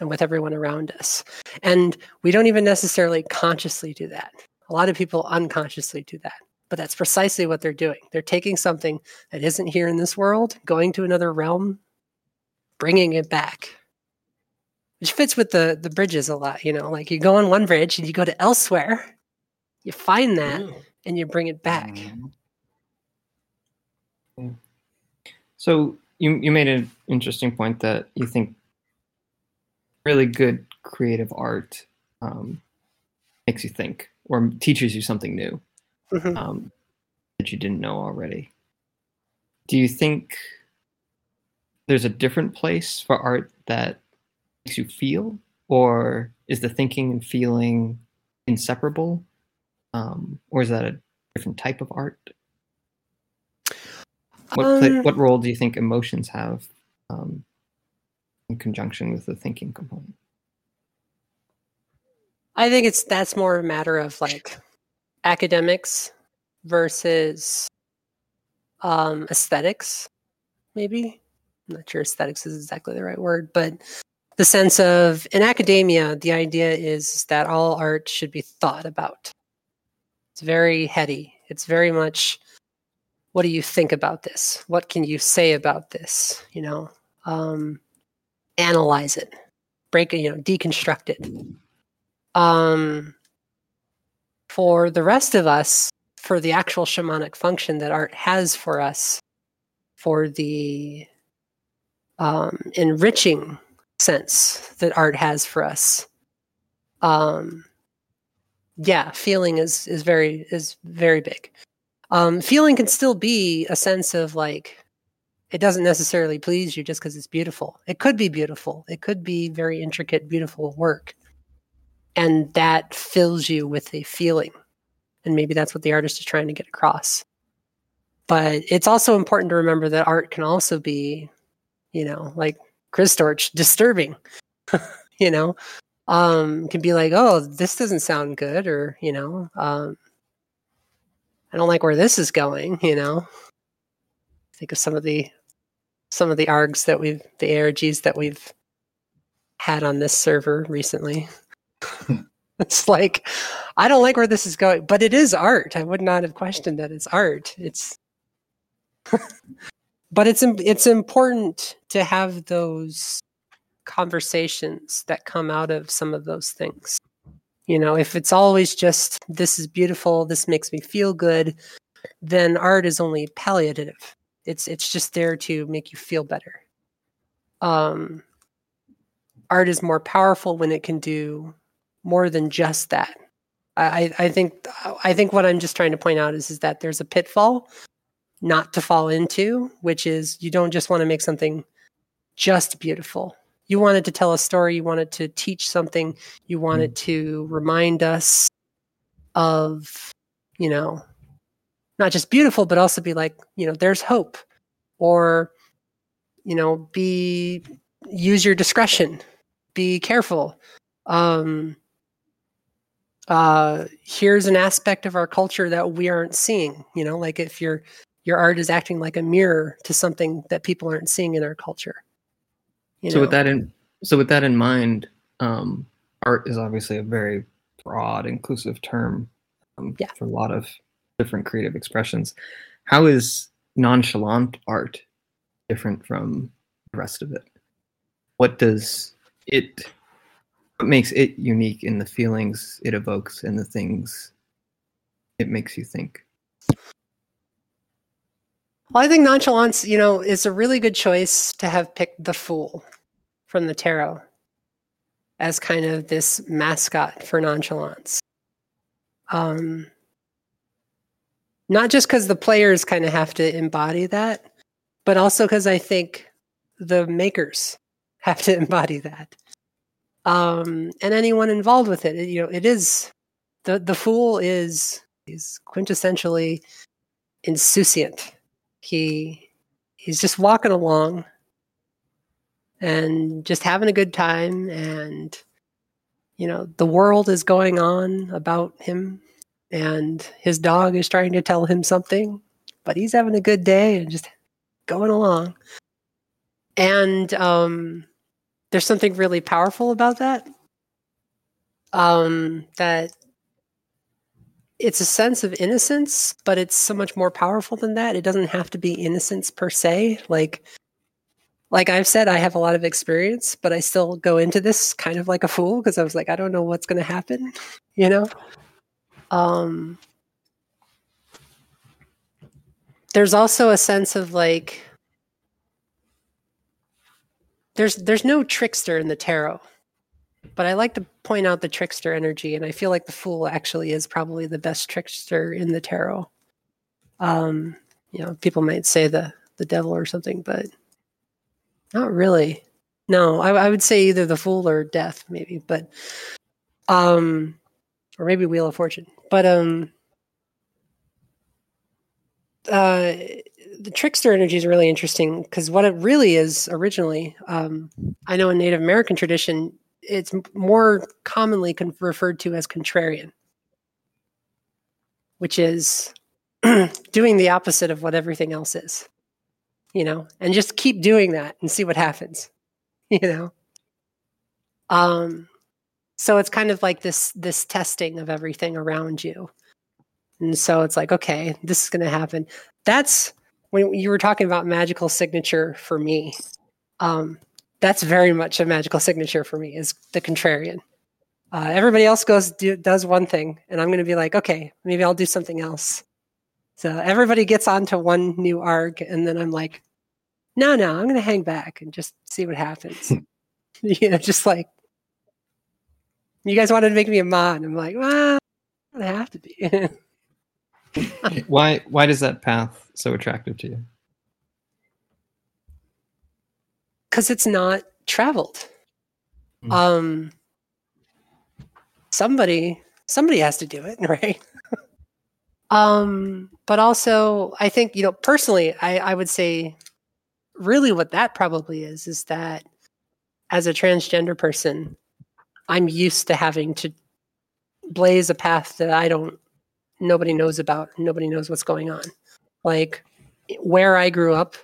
and with everyone around us. And we don't even necessarily consciously do that. A lot of people unconsciously do that. But that's precisely what they're doing. They're taking something that isn't here in this world, going to another realm, bringing it back which fits with the the bridges a lot you know like you go on one bridge and you go to elsewhere you find that Ooh. and you bring it back mm-hmm. so you you made an interesting point that you think really good creative art um, makes you think or teaches you something new mm-hmm. um, that you didn't know already do you think there's a different place for art that makes you feel, or is the thinking and feeling inseparable, um, or is that a different type of art? What um, play, what role do you think emotions have um, in conjunction with the thinking component? I think it's that's more a matter of like academics versus um, aesthetics, maybe. I'm not sure aesthetics is exactly the right word, but the sense of in academia, the idea is that all art should be thought about. It's very heady. It's very much what do you think about this? What can you say about this? You know, um, analyze it, break it, you know, deconstruct it. Um, for the rest of us, for the actual shamanic function that art has for us, for the um, enriching sense that art has for us. Um, yeah, feeling is is very is very big. Um, feeling can still be a sense of like it doesn't necessarily please you just because it's beautiful. It could be beautiful. It could be very intricate, beautiful work, and that fills you with a feeling. And maybe that's what the artist is trying to get across. But it's also important to remember that art can also be you know, like Chris Storch, disturbing, you know, um, can be like, oh, this doesn't sound good, or you know, um, I don't like where this is going. You know, think of some of the some of the args that we've the args that we've had on this server recently. it's like I don't like where this is going, but it is art. I would not have questioned that it's art. It's but it's it's important to have those conversations that come out of some of those things. You know, if it's always just this is beautiful, this makes me feel good, then art is only palliative. It's it's just there to make you feel better. Um art is more powerful when it can do more than just that. I, I think I think what I'm just trying to point out is, is that there's a pitfall not to fall into, which is you don't just want to make something just beautiful. You wanted to tell a story, you wanted to teach something, you wanted to remind us of, you know, not just beautiful, but also be like, you know, there's hope. Or, you know, be use your discretion, be careful. Um, uh, here's an aspect of our culture that we aren't seeing. You know, like if your your art is acting like a mirror to something that people aren't seeing in our culture. You so know? with that in so with that in mind, um, art is obviously a very broad, inclusive term um, yeah. for a lot of different creative expressions. How is nonchalant art different from the rest of it? What does it what makes it unique in the feelings it evokes and the things it makes you think? Well, I think nonchalance, you know, is a really good choice to have picked the fool from the tarot as kind of this mascot for nonchalance. Um, not just because the players kind of have to embody that, but also because I think the makers have to embody that um, and anyone involved with it. You know, it is the the fool is is quintessentially insouciant. He he's just walking along and just having a good time and you know the world is going on about him and his dog is trying to tell him something but he's having a good day and just going along and um there's something really powerful about that. Um, that it's a sense of innocence, but it's so much more powerful than that. It doesn't have to be innocence per se. Like, like I've said, I have a lot of experience, but I still go into this kind of like a fool because I was like, I don't know what's going to happen, you know. Um, there's also a sense of like there's there's no trickster in the tarot but i like to point out the trickster energy and i feel like the fool actually is probably the best trickster in the tarot. Um you know people might say the the devil or something but not really. No I, I would say either the fool or death maybe but um or maybe wheel of fortune. But um uh the trickster energy is really interesting because what it really is originally, um, I know in Native American tradition, it's more commonly con- referred to as contrarian, which is doing the opposite of what everything else is, you know, and just keep doing that and see what happens, you know. Um, so it's kind of like this this testing of everything around you, and so it's like, okay, this is going to happen. That's when you were talking about magical signature for me, um, that's very much a magical signature for me is the contrarian. Uh, everybody else goes do, does one thing, and I'm going to be like, okay, maybe I'll do something else. So everybody gets onto one new arc, and then I'm like, no, no, I'm going to hang back and just see what happens. you know, just like you guys wanted to make me a mod. I'm like, well, I don't have to be. why why does that path so attractive to you? Because it's not traveled. Mm. Um somebody somebody has to do it, right? um, but also I think, you know, personally, I, I would say really what that probably is is that as a transgender person, I'm used to having to blaze a path that I don't nobody knows about, nobody knows what's going on. Like where I grew up,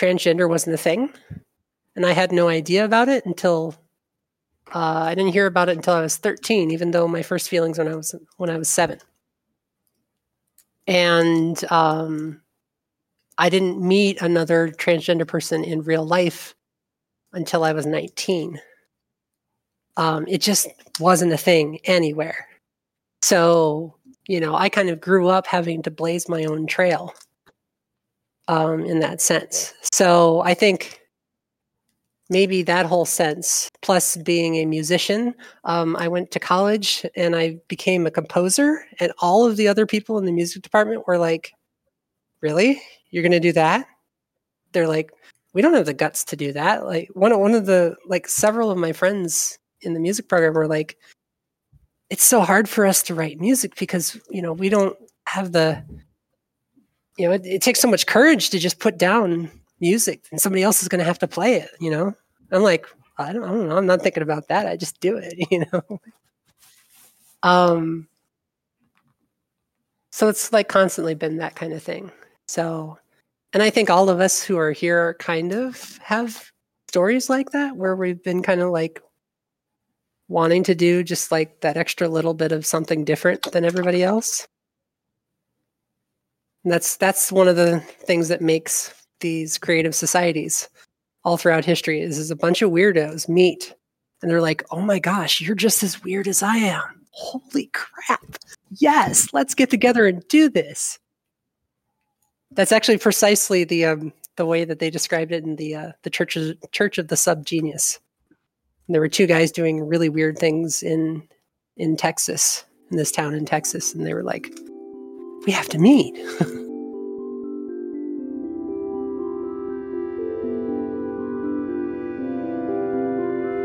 transgender wasn't a thing, and I had no idea about it until uh, I didn't hear about it until I was 13, even though my first feelings when I was when I was seven. And um, I didn't meet another transgender person in real life until I was 19. Um, it just wasn't a thing anywhere. So, you know, I kind of grew up having to blaze my own trail um, in that sense. So I think maybe that whole sense, plus being a musician, um, I went to college and I became a composer, and all of the other people in the music department were like, Really? You're going to do that? They're like, We don't have the guts to do that. Like, one, one of the, like, several of my friends in the music program were like, It's so hard for us to write music because, you know, we don't have the, you know, it, it takes so much courage to just put down music and somebody else is going to have to play it, you know? I'm like, I don't, I don't know. I'm not thinking about that. I just do it, you know? um, so it's like constantly been that kind of thing. So, and I think all of us who are here kind of have stories like that where we've been kind of like wanting to do just like that extra little bit of something different than everybody else. That's that's one of the things that makes these creative societies all throughout history is, is a bunch of weirdos meet and they're like, "Oh my gosh, you're just as weird as I am." Holy crap. Yes, let's get together and do this. That's actually precisely the um, the way that they described it in the uh, the church of, church of the subgenius. And there were two guys doing really weird things in in Texas, in this town in Texas, and they were like, "We have to meet."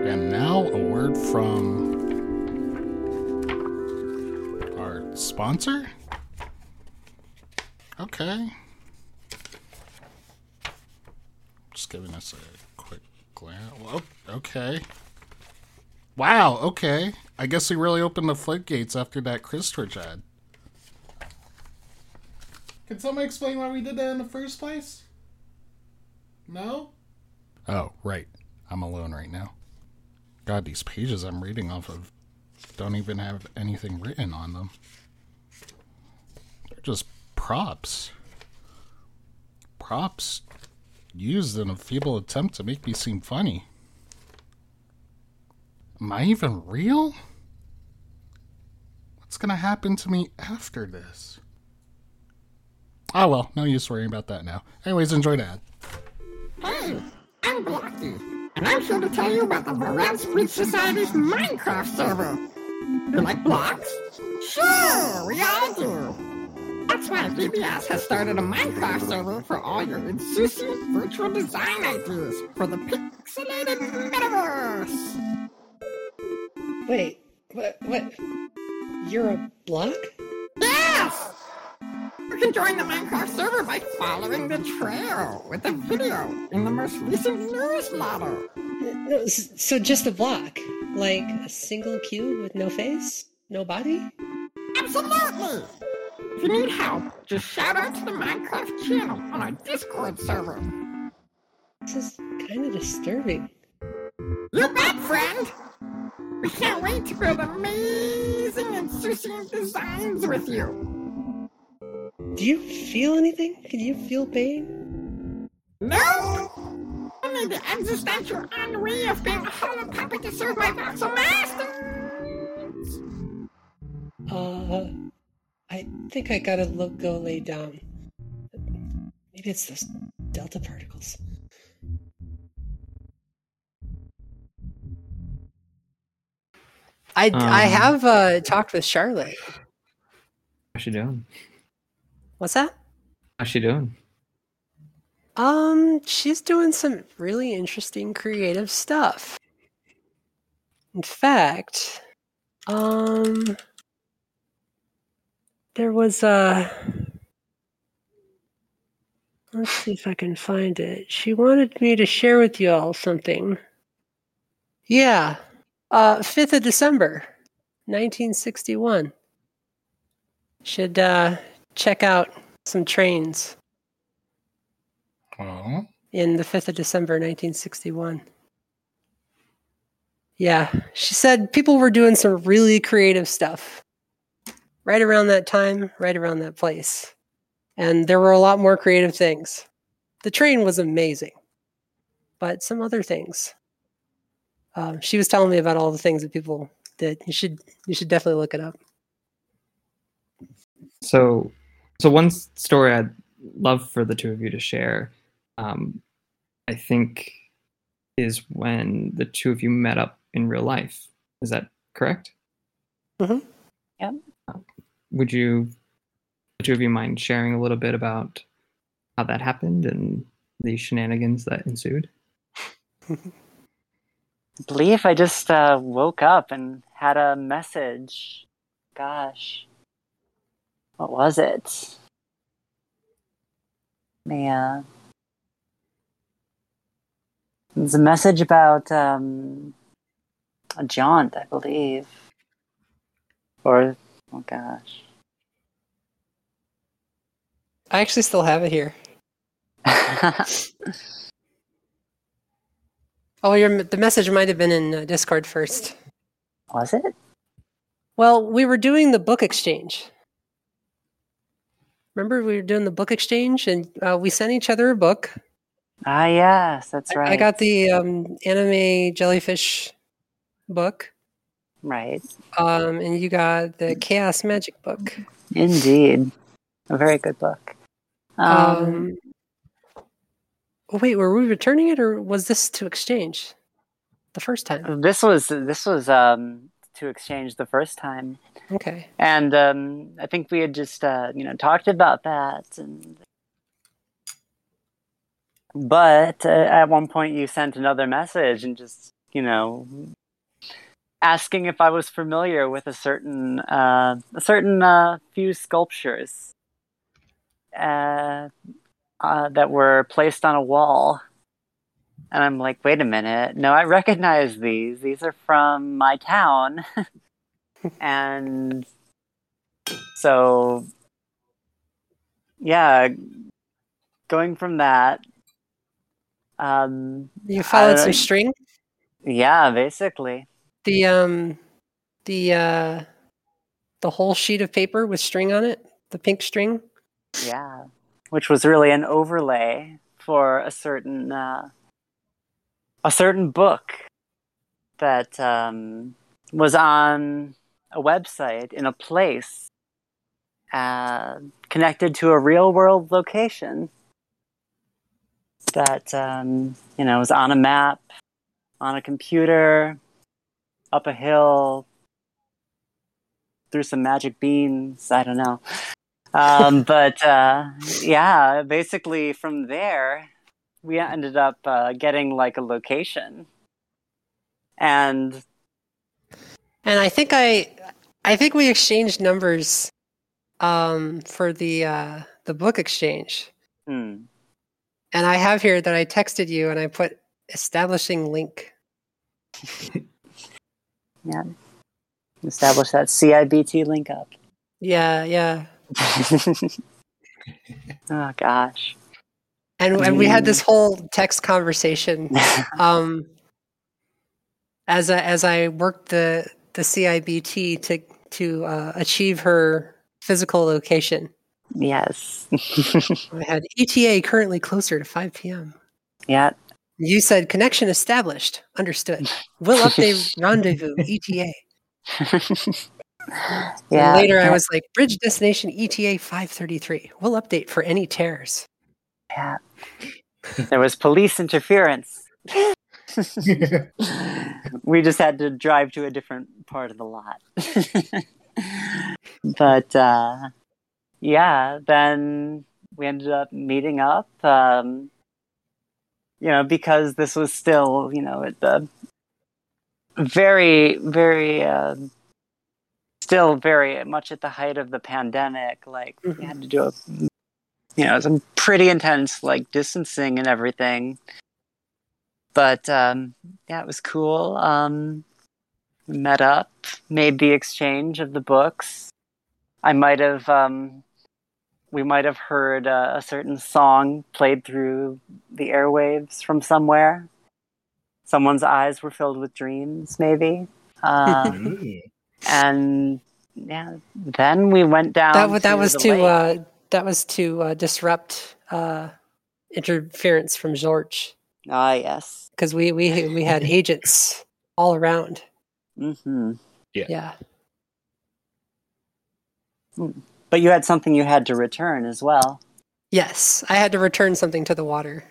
And now a word from our sponsor. Okay. Just giving us a quick glance. Well, okay. Wow, okay. I guess we really opened the floodgates after that Christchurch ad. Can someone explain why we did that in the first place? No? Oh, right. I'm alone right now. God, these pages I'm reading off of don't even have anything written on them. They're just props. Props used in a feeble attempt to make me seem funny. Am I even real? What's gonna happen to me after this? Oh well, no use worrying about that now. Anyways, enjoy the ad. Hey, I'm Blocky, and I'm here to tell you about the Varel Speech Society's Minecraft server. You like blocks? Sure, we all do. That's why VBS has started a Minecraft server for all your insouciant virtual design ideas for the pixelated metaverse. Wait, what? What? You're a block? Yes! You can join the Minecraft server by following the trail with a video in the most recent newsletter. No, uh, so just a block, like a single cube with no face, no body. Absolutely! If you need help, just shout out to the Minecraft channel on our Discord server. This is kind of disturbing. You bet, friend! We can't wait to build amazing and insouciant designs with you. Do you feel anything? Can you feel pain? No! I Only the existential ennui of being a hollow puppet to serve my vassal masters! Uh, I think I gotta look, go lay down. Maybe it's those delta particles. I, I Um, have uh, talked with Charlotte. How's she doing? What's that? How's she doing? Um, she's doing some really interesting creative stuff. In fact, um, there was a. Let's see if I can find it. She wanted me to share with you all something. Yeah. Uh, 5th of December, 1961. Should uh, check out some trains Oh, in the 5th of December, 1961. Yeah, she said people were doing some really creative stuff right around that time, right around that place. And there were a lot more creative things. The train was amazing, but some other things. Um, she was telling me about all the things that people did. You should you should definitely look it up. So, so one story I'd love for the two of you to share, um, I think, is when the two of you met up in real life. Is that correct? Mhm. Yep. Uh, Would you, the two of you, mind sharing a little bit about how that happened and the shenanigans that ensued? I believe I just uh, woke up and had a message. Gosh. What was it? Yeah. It was a message about um, a jaunt, I believe. Or, oh gosh. I actually still have it here. Oh, your the message might have been in uh, Discord first. was it? Well, we were doing the book exchange. Remember, we were doing the book exchange, and uh, we sent each other a book. Ah, yes, that's right. I got the um, anime jellyfish book, Right. um, and you got the chaos magic book. Indeed. A very good book. Um, Um, oh, wait, were we returning it, or was this to exchange the first time? this was this was um, to exchange the first time. Okay. And um, I think we had just uh, you know talked about that, and but uh, at one point you sent another message and just you know asking if I was familiar with a certain uh, a certain uh, few sculptures uh, uh, that were placed on a wall. And I'm like, wait a minute. No, I recognize these. These are from my town. and so yeah going from that um You followed some string. yeah basically The um, the uh, the whole sheet of paper with string on it, the pink string. yeah which was really an overlay for a certain uh a certain book that um was on a website in a place uh, connected to a real world location that um, you know was on a map on a computer up a hill through some magic beans i don't know. Um, but uh, yeah basically from there we ended up uh, getting like a location and And I think I, I think we exchanged numbers, um, for the uh, the book exchange. hmm, And I have here that I texted you and I put establishing link. yeah establish that cibt link up Yeah, yeah. oh gosh And and we had this whole text conversation um, as I, as I worked the the CIBT to to uh, achieve her physical location. yes I had ETA currently closer to 5 p.m. yeah You said connection established. Understood. We'll update rendezvous ETA. yeah And later I was like bridge destination ETA 533. We'll update for any tears. Yeah there was police interference we just had to drive to a different part of the lot. but uh, yeah, then we ended up meeting up. Um, you know, because this was still, you know, at the very, very, uh, still very much at the height of the pandemic. Like we had to do a, you know, some pretty intense like distancing and everything but um, yeah, it was cool. Um, met up, made the exchange of the books. I might have, um, we might have heard uh, a certain song played through the airwaves from somewhere. Someone's eyes were filled with dreams, maybe. Ooh. and yeah, then we went down. that wa- that to was the to lake. uh, that was to uh, disrupt uh, interference from George Ah, yes. because we we we had agents all around. Mm-hmm. Yeah. Yeah. But you had something you had to return as well. Yes, I had to return something to the water.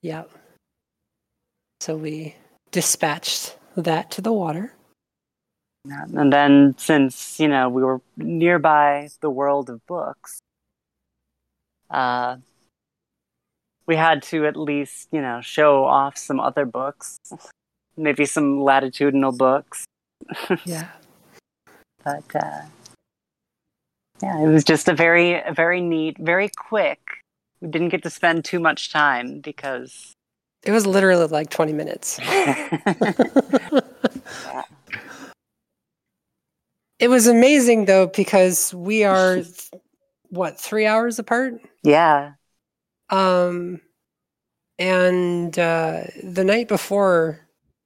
Yeah. So we dispatched that to the water. Yeah, And then, since you know we were nearby the world of books, uh, we had to at least you know show off some other books, maybe some latitudinal books. Yeah. But uh, yeah, it was just a very, a very neat, very quick. We didn't get to spend too much time because It was literally like 20 minutes. It was amazing though because we are what, 3 hours apart? yeah, Um, and uh, the night before,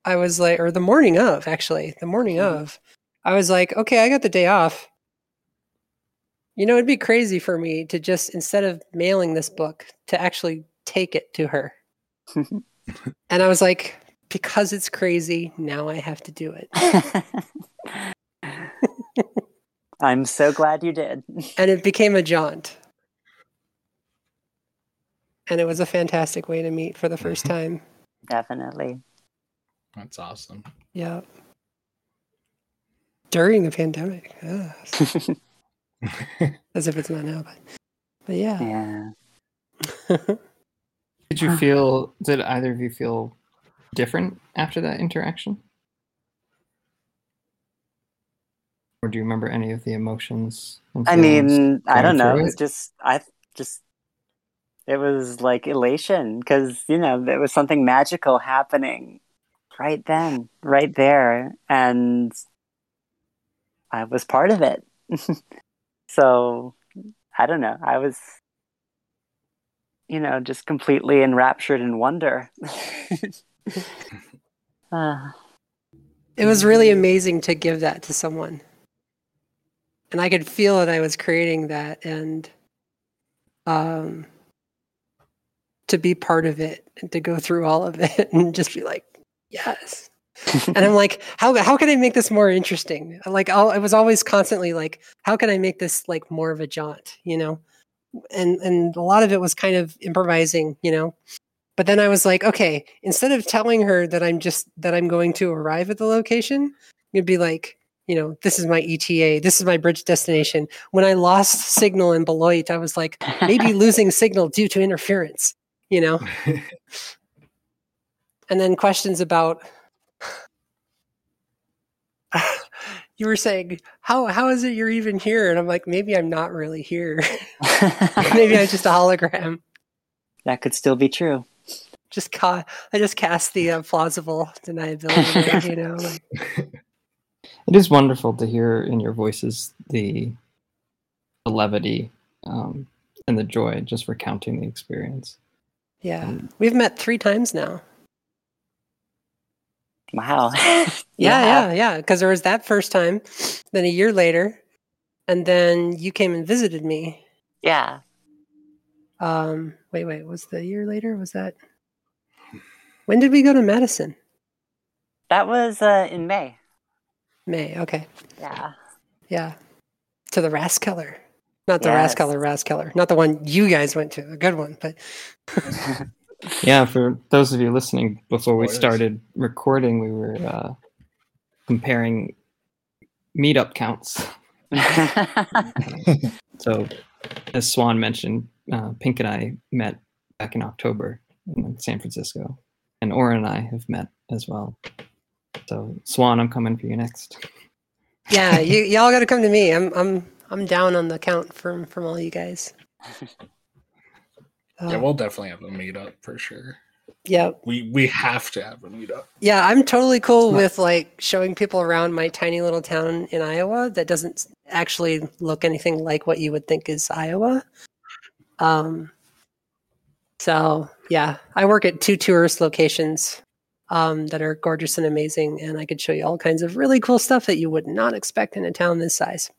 I was like, or the morning of, actually, the morning Mhm. of, I was like, okay, I got the day off. You know, it'd be crazy for me to just, instead of mailing this book, to actually take it to her. and I was like, because it's crazy, now I have to do it. I'm so glad you did. And it became a jaunt. And it was a fantastic way to meet for the first mm-hmm. time. Definitely. That's awesome. Yeah. During the pandemic. Ugh. As if it's not now, but but yeah. Yeah. Did you feel? Did either of you feel different after that interaction? Or do you remember any of the emotions? I mean, I don't know. through It was just, I just, it was like elation because, you know, there was something magical happening right then, right there. And I was part of it. so I don't know. I was, you know, just completely enraptured in wonder. uh, It was really amazing to give that to someone. And I could feel that I was creating that and um to be part of it and to go through all of it and just be like, yes. and I'm like, how how can I make this more interesting? Like, I'll, I was always constantly like, how can I make this like more of a jaunt, you know? And and a lot of it was kind of improvising, you know. But then I was like, okay, instead of telling her that I'm just that I'm going to arrive at the location, it'd be like, you know, this is my ETA, this is my bridge destination. When I lost signal in Beloit, I was like, maybe losing signal due to interference, you know. and then questions about you were saying how how is it you're even here and i'm like maybe i'm not really here maybe i'm just a hologram that could still be true. just ca- i just cast the uh, plausible deniability you know like, It is wonderful to hear in your voices the, the levity um, and the joy just recounting the experience. yeah Um, we've met three times now Wow. yeah yeah yeah because there was that first time then a year later and then you came and visited me Yeah. um wait wait was the year later was that when did we go to madison That was uh, in May. May okay Yeah. Yeah. To the Rathskeller. Not the Yes. Rathskeller Rathskeller. Not the one you guys went to, a good one, but Yeah, for those of you listening, before we started recording, we were uh, comparing meetup counts. So, as Swan mentioned, uh, Pink and I met back in October in San Francisco, and Aura and I have met as well. So, Swan, I'm coming for you next. yeah, you y'all got to come to me. I'm I'm I'm down on the count from from all you guys. yeah, Uh, we'll definitely have a meetup for sure. Yeah, We we have to have a meetup. yeah, I'm totally cool with like showing people around my tiny little town in Iowa that doesn't actually look anything like what you would think is Iowa. Um, so yeah, I work at two tourist locations um, that are gorgeous and amazing, and I could show you all kinds of really cool stuff that you would not expect in a town this size.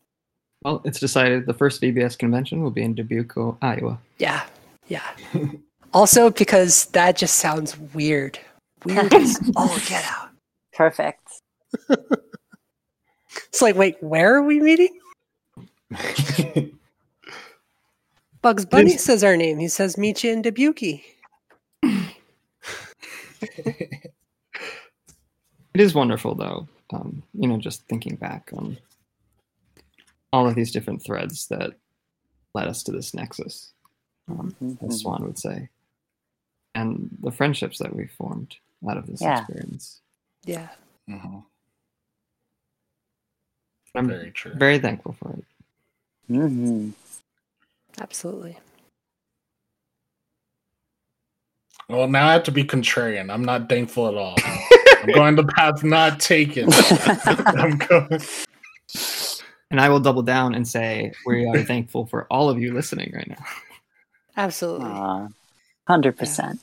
Well, it's decided the first VBS convention will be in Dubuque, Iowa. Yeah, yeah. also, because that just sounds weird. Weird as all get out. Perfect. It's like, wait, where are we meeting? Bugs Bunny It's- says our name. He says, meet you in Dubuque. It is wonderful, though. Um, you know, just thinking back on all of these different threads that led us to this nexus, um, Mhm. as Swan would say, and the friendships that we formed out of this Yeah. experience. Yeah. Mhm. I'm Very true. very thankful for it. Mhm. Absolutely. Well, now I have to be contrarian. I'm not thankful at all. I'm going the path not taken. I'm going. And I will double down and say we are thankful for all of you listening right now. Absolutely. Aw, Hundred percent.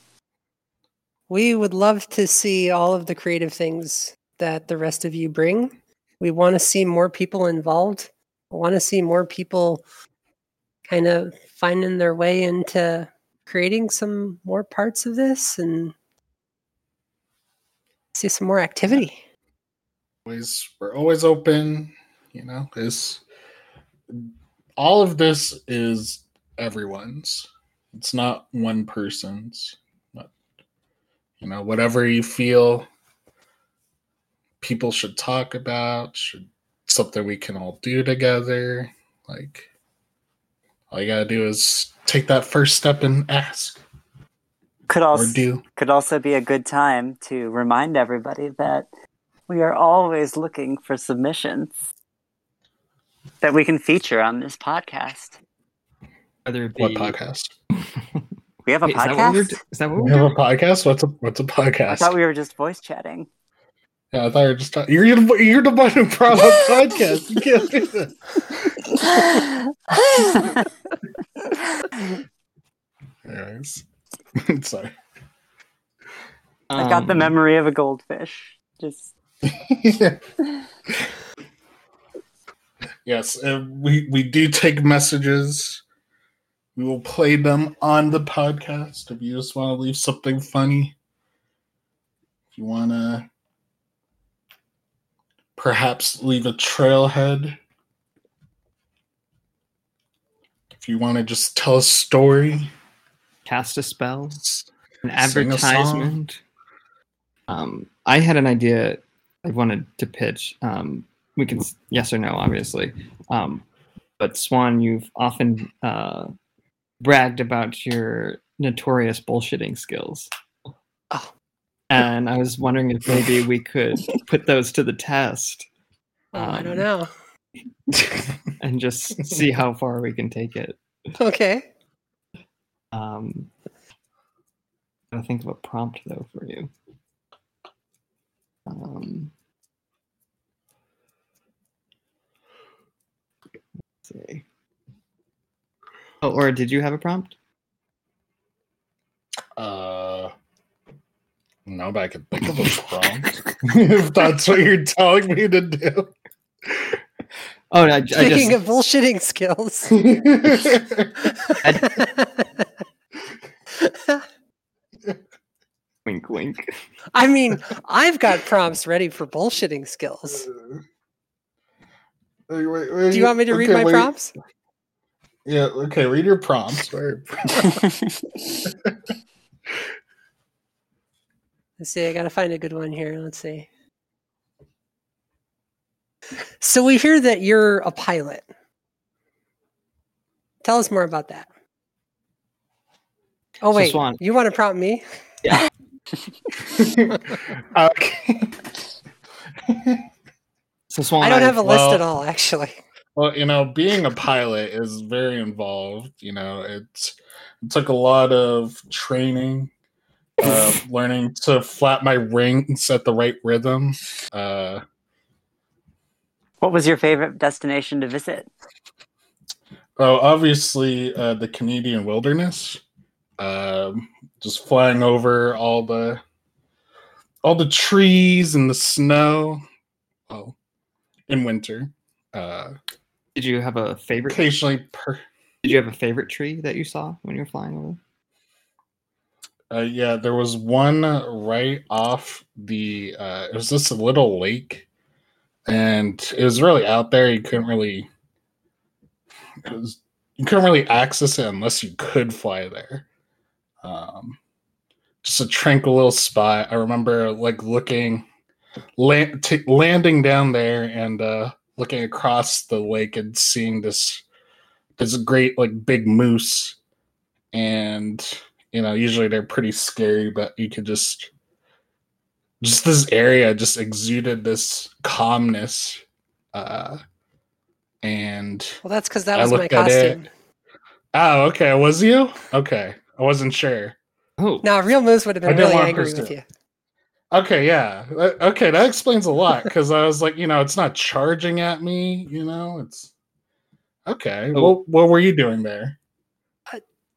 We would love to see all of the creative things that the rest of you bring. We want to see more people involved. We want to see more people kind of finding their way into creating some more parts of this and see some more activity. Always, we're always open. You know, this all of this is everyone's. It's not one person's. Not, you know, whatever you feel people should talk about, should something we can all do together. Like, all you gotta do is take that first step and ask Could also do. could also be a good time to remind everybody that we are always looking for submissions that we can feature on this podcast. Whether it be What podcast? We have a Wait, is that what we're podcast. do- is that what We we're have doing? a podcast. What's a what's a I podcast? I thought we were just voice chatting. Yeah, I thought you were just talking. You're, you're, the- you're the one who brought up podcast. You can't do that. Anyways, sorry. I got the Um, memory of a goldfish. Just yes, uh, we we do take messages. We will play them on the podcast. If you just want to leave something funny, if you want to perhaps leave a trailhead, if you want to just tell a story, cast a spell. an Sing a song. advertisement. Um, I had an idea I wanted to pitch. Um, we can yes or no, obviously. Um, but Swan, you've often uh, bragged about your notorious bullshitting skills. Oh. And I was wondering if maybe we could put those to the test Oh, I don't Um, know. and just see how far we can take it. Okay. Um, I think of a prompt though for you. Um, let's see. Oh, or did you have a prompt? Uh, no, but I could think of a prompt. if that's what you're telling me to do. Oh, I, I Speaking just of bullshitting skills. wink, wink. I mean, I've got prompts ready for bullshitting skills. Wait, wait, wait, Do you want me to read my wait. prompts? Yeah, okay, read your prompts. Let's see, I gotta find a good one here. Let's see. So we hear that you're a pilot. Tell us more about that. Oh So, wait, Swan- you want to prompt me? okay. So I don't have a list well- at all, actually. Well, you know, being a pilot is very involved. You know, it's it took a lot of training uh, learning to flap my rings at the right rhythm. Uh, What was your favorite destination to visit? oh, obviously uh, the Canadian wilderness. Um, just flying over all the all the trees and the snow. Well, in winter. Uh, Did you have a favorite? occasionally, per- Did you have a favorite tree that you saw when you were flying over? Uh, yeah, there was one right off the. Uh, it was just a little lake, and it was really out there. You couldn't really. It was you couldn't really access it unless you could fly there. Um, just a tranquil little spot. I remember like looking, land, t- landing down there and uh, looking across the lake and seeing this this great like big moose, and you know usually they're pretty scary but you could just just this area just exuded this calmness uh and Well, that's because that was my at it. costume. oh okay was you okay i wasn't sure Oh, Now, real moose would have been didn't really want angry with you. okay yeah Uh, okay that explains a lot because i was like you know it's not charging at me you know it's okay Oh. well what were you doing there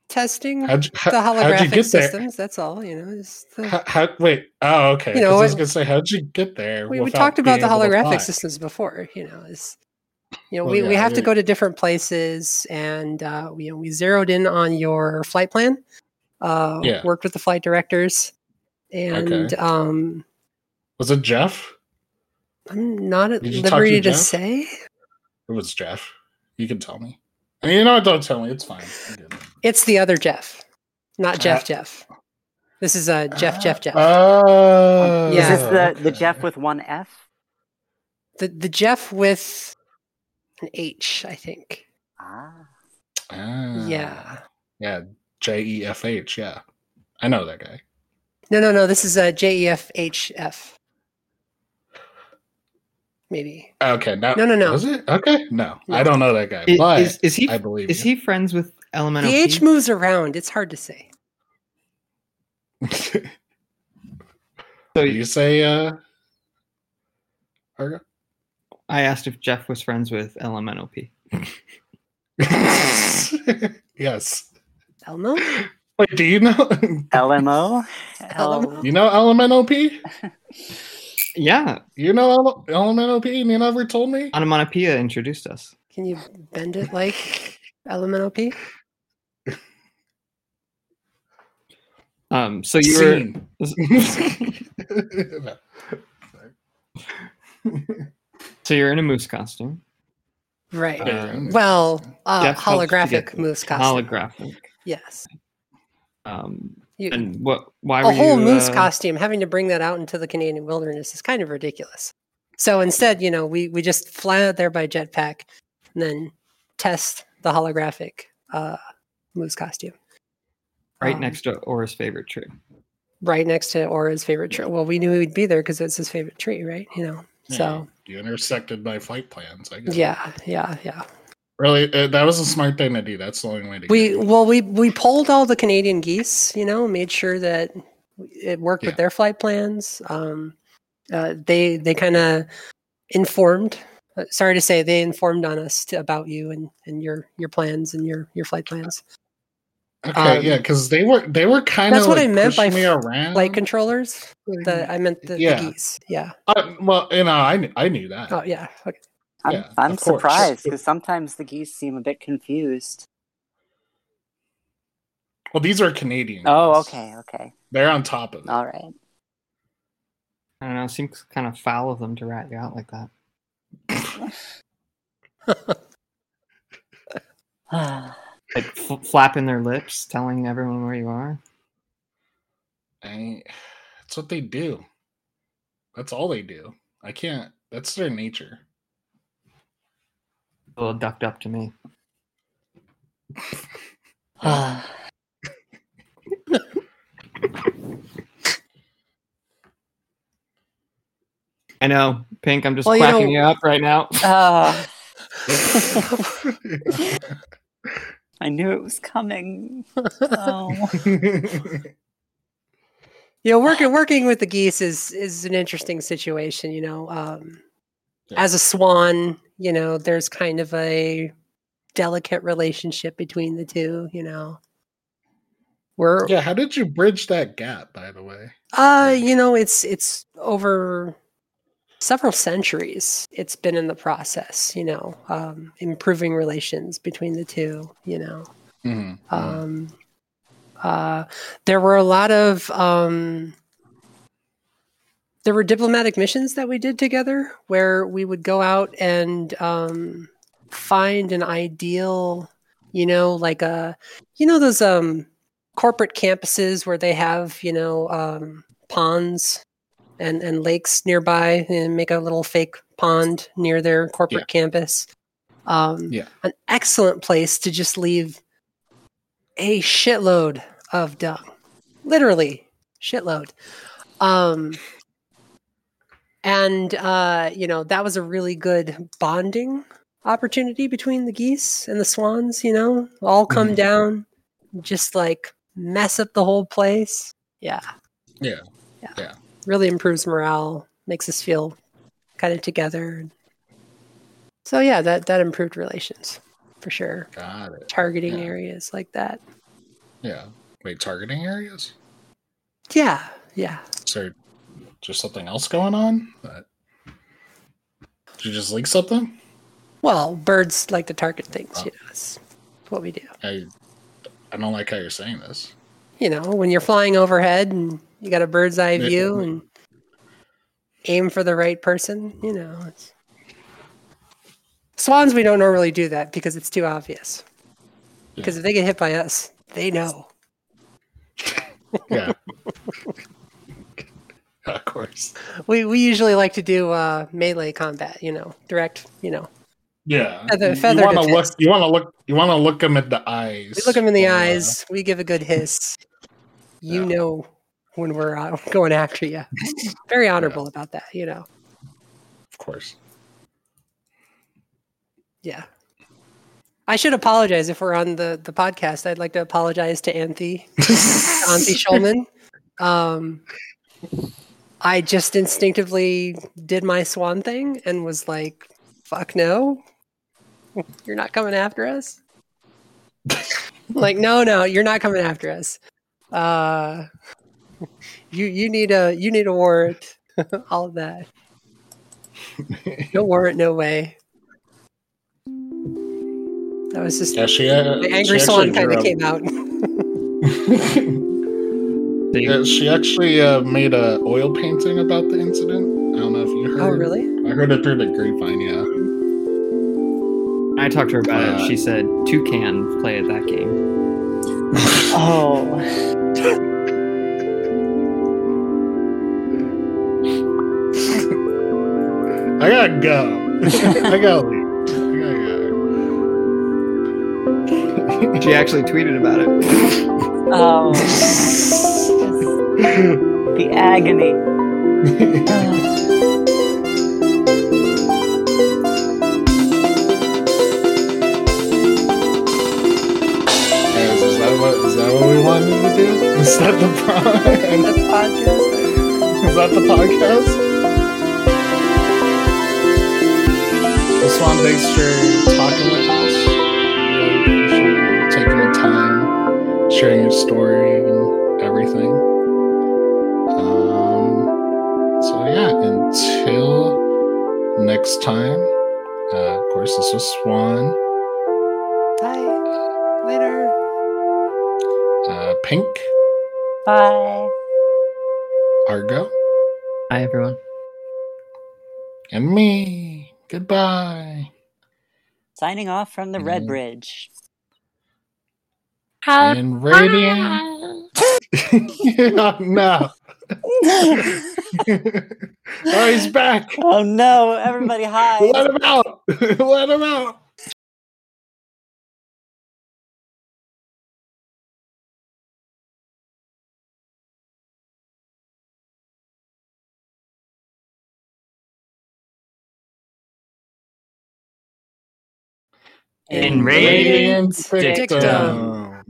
Testing how'd you, how, the how'd you holographic get there systems. That's all. You know. It's the- how, how, wait oh okay You know, 'cause i was what- gonna say how'd you get there we, we talked about the holographic systems before. You know, is you know Well, we, we yeah, have to go to different places, and uh, we you know, we zeroed in on your flight plan. Uh, Yeah. Worked with the flight directors, and Okay. um, was it jeff I'm not at Did you talk to liberty to say. It was Jeff. You can tell me. I mean, you know? Don't tell me. It's fine. It's the other Jeff, not Jeff. Uh, Jeff. This is uh, Jeff. Jeff. Jeff. Oh, Yeah. Is this the, the. Jeff with one F? the the Jeff with an H, I think. Ah. Ah. Yeah. Yeah. J E F H. Yeah. I know that guy. No, no, no. This is uh, J E F H F. Maybe. Okay. No. No, no, no. Was it? Okay. No, No. I don't know that guy. I- but is, is he I believe is you. he friends with Elemental? The H moves around. It's hard to say. So you say uh Argo? I asked if Jeff was friends with LMNOP. yes. Elmo? Wait, do you know LMO? LMO? you know LMNOP? Yeah, You know L- LMNOP and you never told me? Onomatopoeia introduced us. Can you bend it like LMNOP? Um, so you were Scene. so you're in a moose costume. Right. Yeah. Well, uh, Jeff helped you holographic moose costume. Holographic. Yes. Um, You, and what? Why were a whole you, moose uh, costume, having to bring that out into the Canadian wilderness is kind of ridiculous. So instead, you know, we, we just fly out there by jetpack and then test the holographic uh, moose costume. right um, next to Aura's favorite tree? right next to Aura's favorite tree. Well, we knew he'd be there because it's his favorite tree, right? You know, so you intersected my flight plans. I guess. yeah, yeah, yeah. Really, uh, that was a smart thing to do. That's the only way to. We well, we we polled all the Canadian geese. You know, made sure that it worked Yeah. with their flight plans. Um, uh, they they kind of informed. Uh, sorry to say, they informed on us to, about you and, and your your plans and your your flight plans. Okay, um, yeah, because they were they were kind of That's what like I meant by pushing me f- around. Flight controllers. The I meant the, Yeah. the geese. Yeah. Uh, well, you know, I I knew that. Oh yeah. Okay. I'm, Yeah, I'm surprised because sometimes the geese seem a bit confused. Well, these are Canadian. Oh, geese. okay, okay. They're on top of it. All right. I don't know. It seems kind of foul of them to rat you out like that. Like f- flapping their lips, telling everyone where you are. I, that's what they do. That's all they do. I can't. That's their nature. A little ducked up to me. I know, Pink. I'm just Well, you know- you up right now. Ah, I knew it was coming. Oh. you know, working working with the geese is is an interesting situation. You know, um, Yeah. as a swan, you know, there's kind of a delicate relationship between the two. You know, we're Yeah, how did you bridge that gap, by the way? uh, you know, it's it's over several centuries. It's been in the process. You know, um, improving relations between the two. You know. Mm-hmm. Um, uh, there were a lot of um, there were diplomatic missions that we did together where we would go out and um, find an ideal, you know, like a, you know, those um, corporate campuses where they have, you know, um, ponds and, and lakes nearby and make a little fake pond near their corporate campus. Um, Yeah. An excellent place to just leave a shitload of dung. Literally, shitload. Um, and uh, you know that was a really good bonding opportunity between the geese and the swans. You know, all come Mhm. down, just like mess up the whole place. Yeah, Yeah. yeah, Yeah. Really improves morale, makes us feel kind of together. So yeah, that that improved relations for sure. Got it. Targeting Yeah. areas like that. Yeah. Wait, targeting areas? Yeah, yeah. So just something else going on? Did you just leak something? Well, birds like to target things. Oh. You know, it's what we do. I I don't like how you're saying this. You know, when you're flying overhead and you got a bird's eye view and aim for the right person. You know, it's... swans. We don't normally do that because it's too obvious. Because if they get hit by us, they know. Yeah. of course. We we usually like to do uh, melee combat. You know, direct. You know, Yeah. Feather- You- feather you want to look you want to look you want to look them in the eyes. we look them in the Uh, eyes. We give a good hiss. You Yeah. know when we're uh, going after you. Very honorable about that. You know. Of course. Yeah. I should apologize if we're on the, the podcast. I'd like to apologize to Anthe, Anthe Schulman. Um, I just instinctively did my swan thing and was like, fuck no. You're not coming after us. like, no, no, you're not coming after us. Uh, you you need a you need a warrant. All of that. No warrant, no way. That was just Yeah, she, uh, the angry she swan kind of came out. yeah, she actually uh, made a oil painting about the incident. I don't know if you heard. oh, really? I heard it through the grapevine. Yeah. I talked to her about Uh, it. She said Toucan play at that game. Oh. I gotta go. I gotta leave. I gotta She actually tweeted about it. Oh. the agony. Guys, is that what is that what we wanted to do? Is that the pro- That's podcast. is that the podcast? Swan, thanks for talking with us. Really appreciate taking the time, sharing your story and everything. Um, so yeah, until next time. Uh, of course, this was Swan. Bye. Later. Uh, Pink, Bye. Argo, Hi, everyone. and me. Goodbye. Signing off from the Red Mm. Bridge. And Radiant. Yeah, no. oh, he's back. Oh no, everybody hide. Let him out. Let him out. in radiant dictum.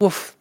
Woof.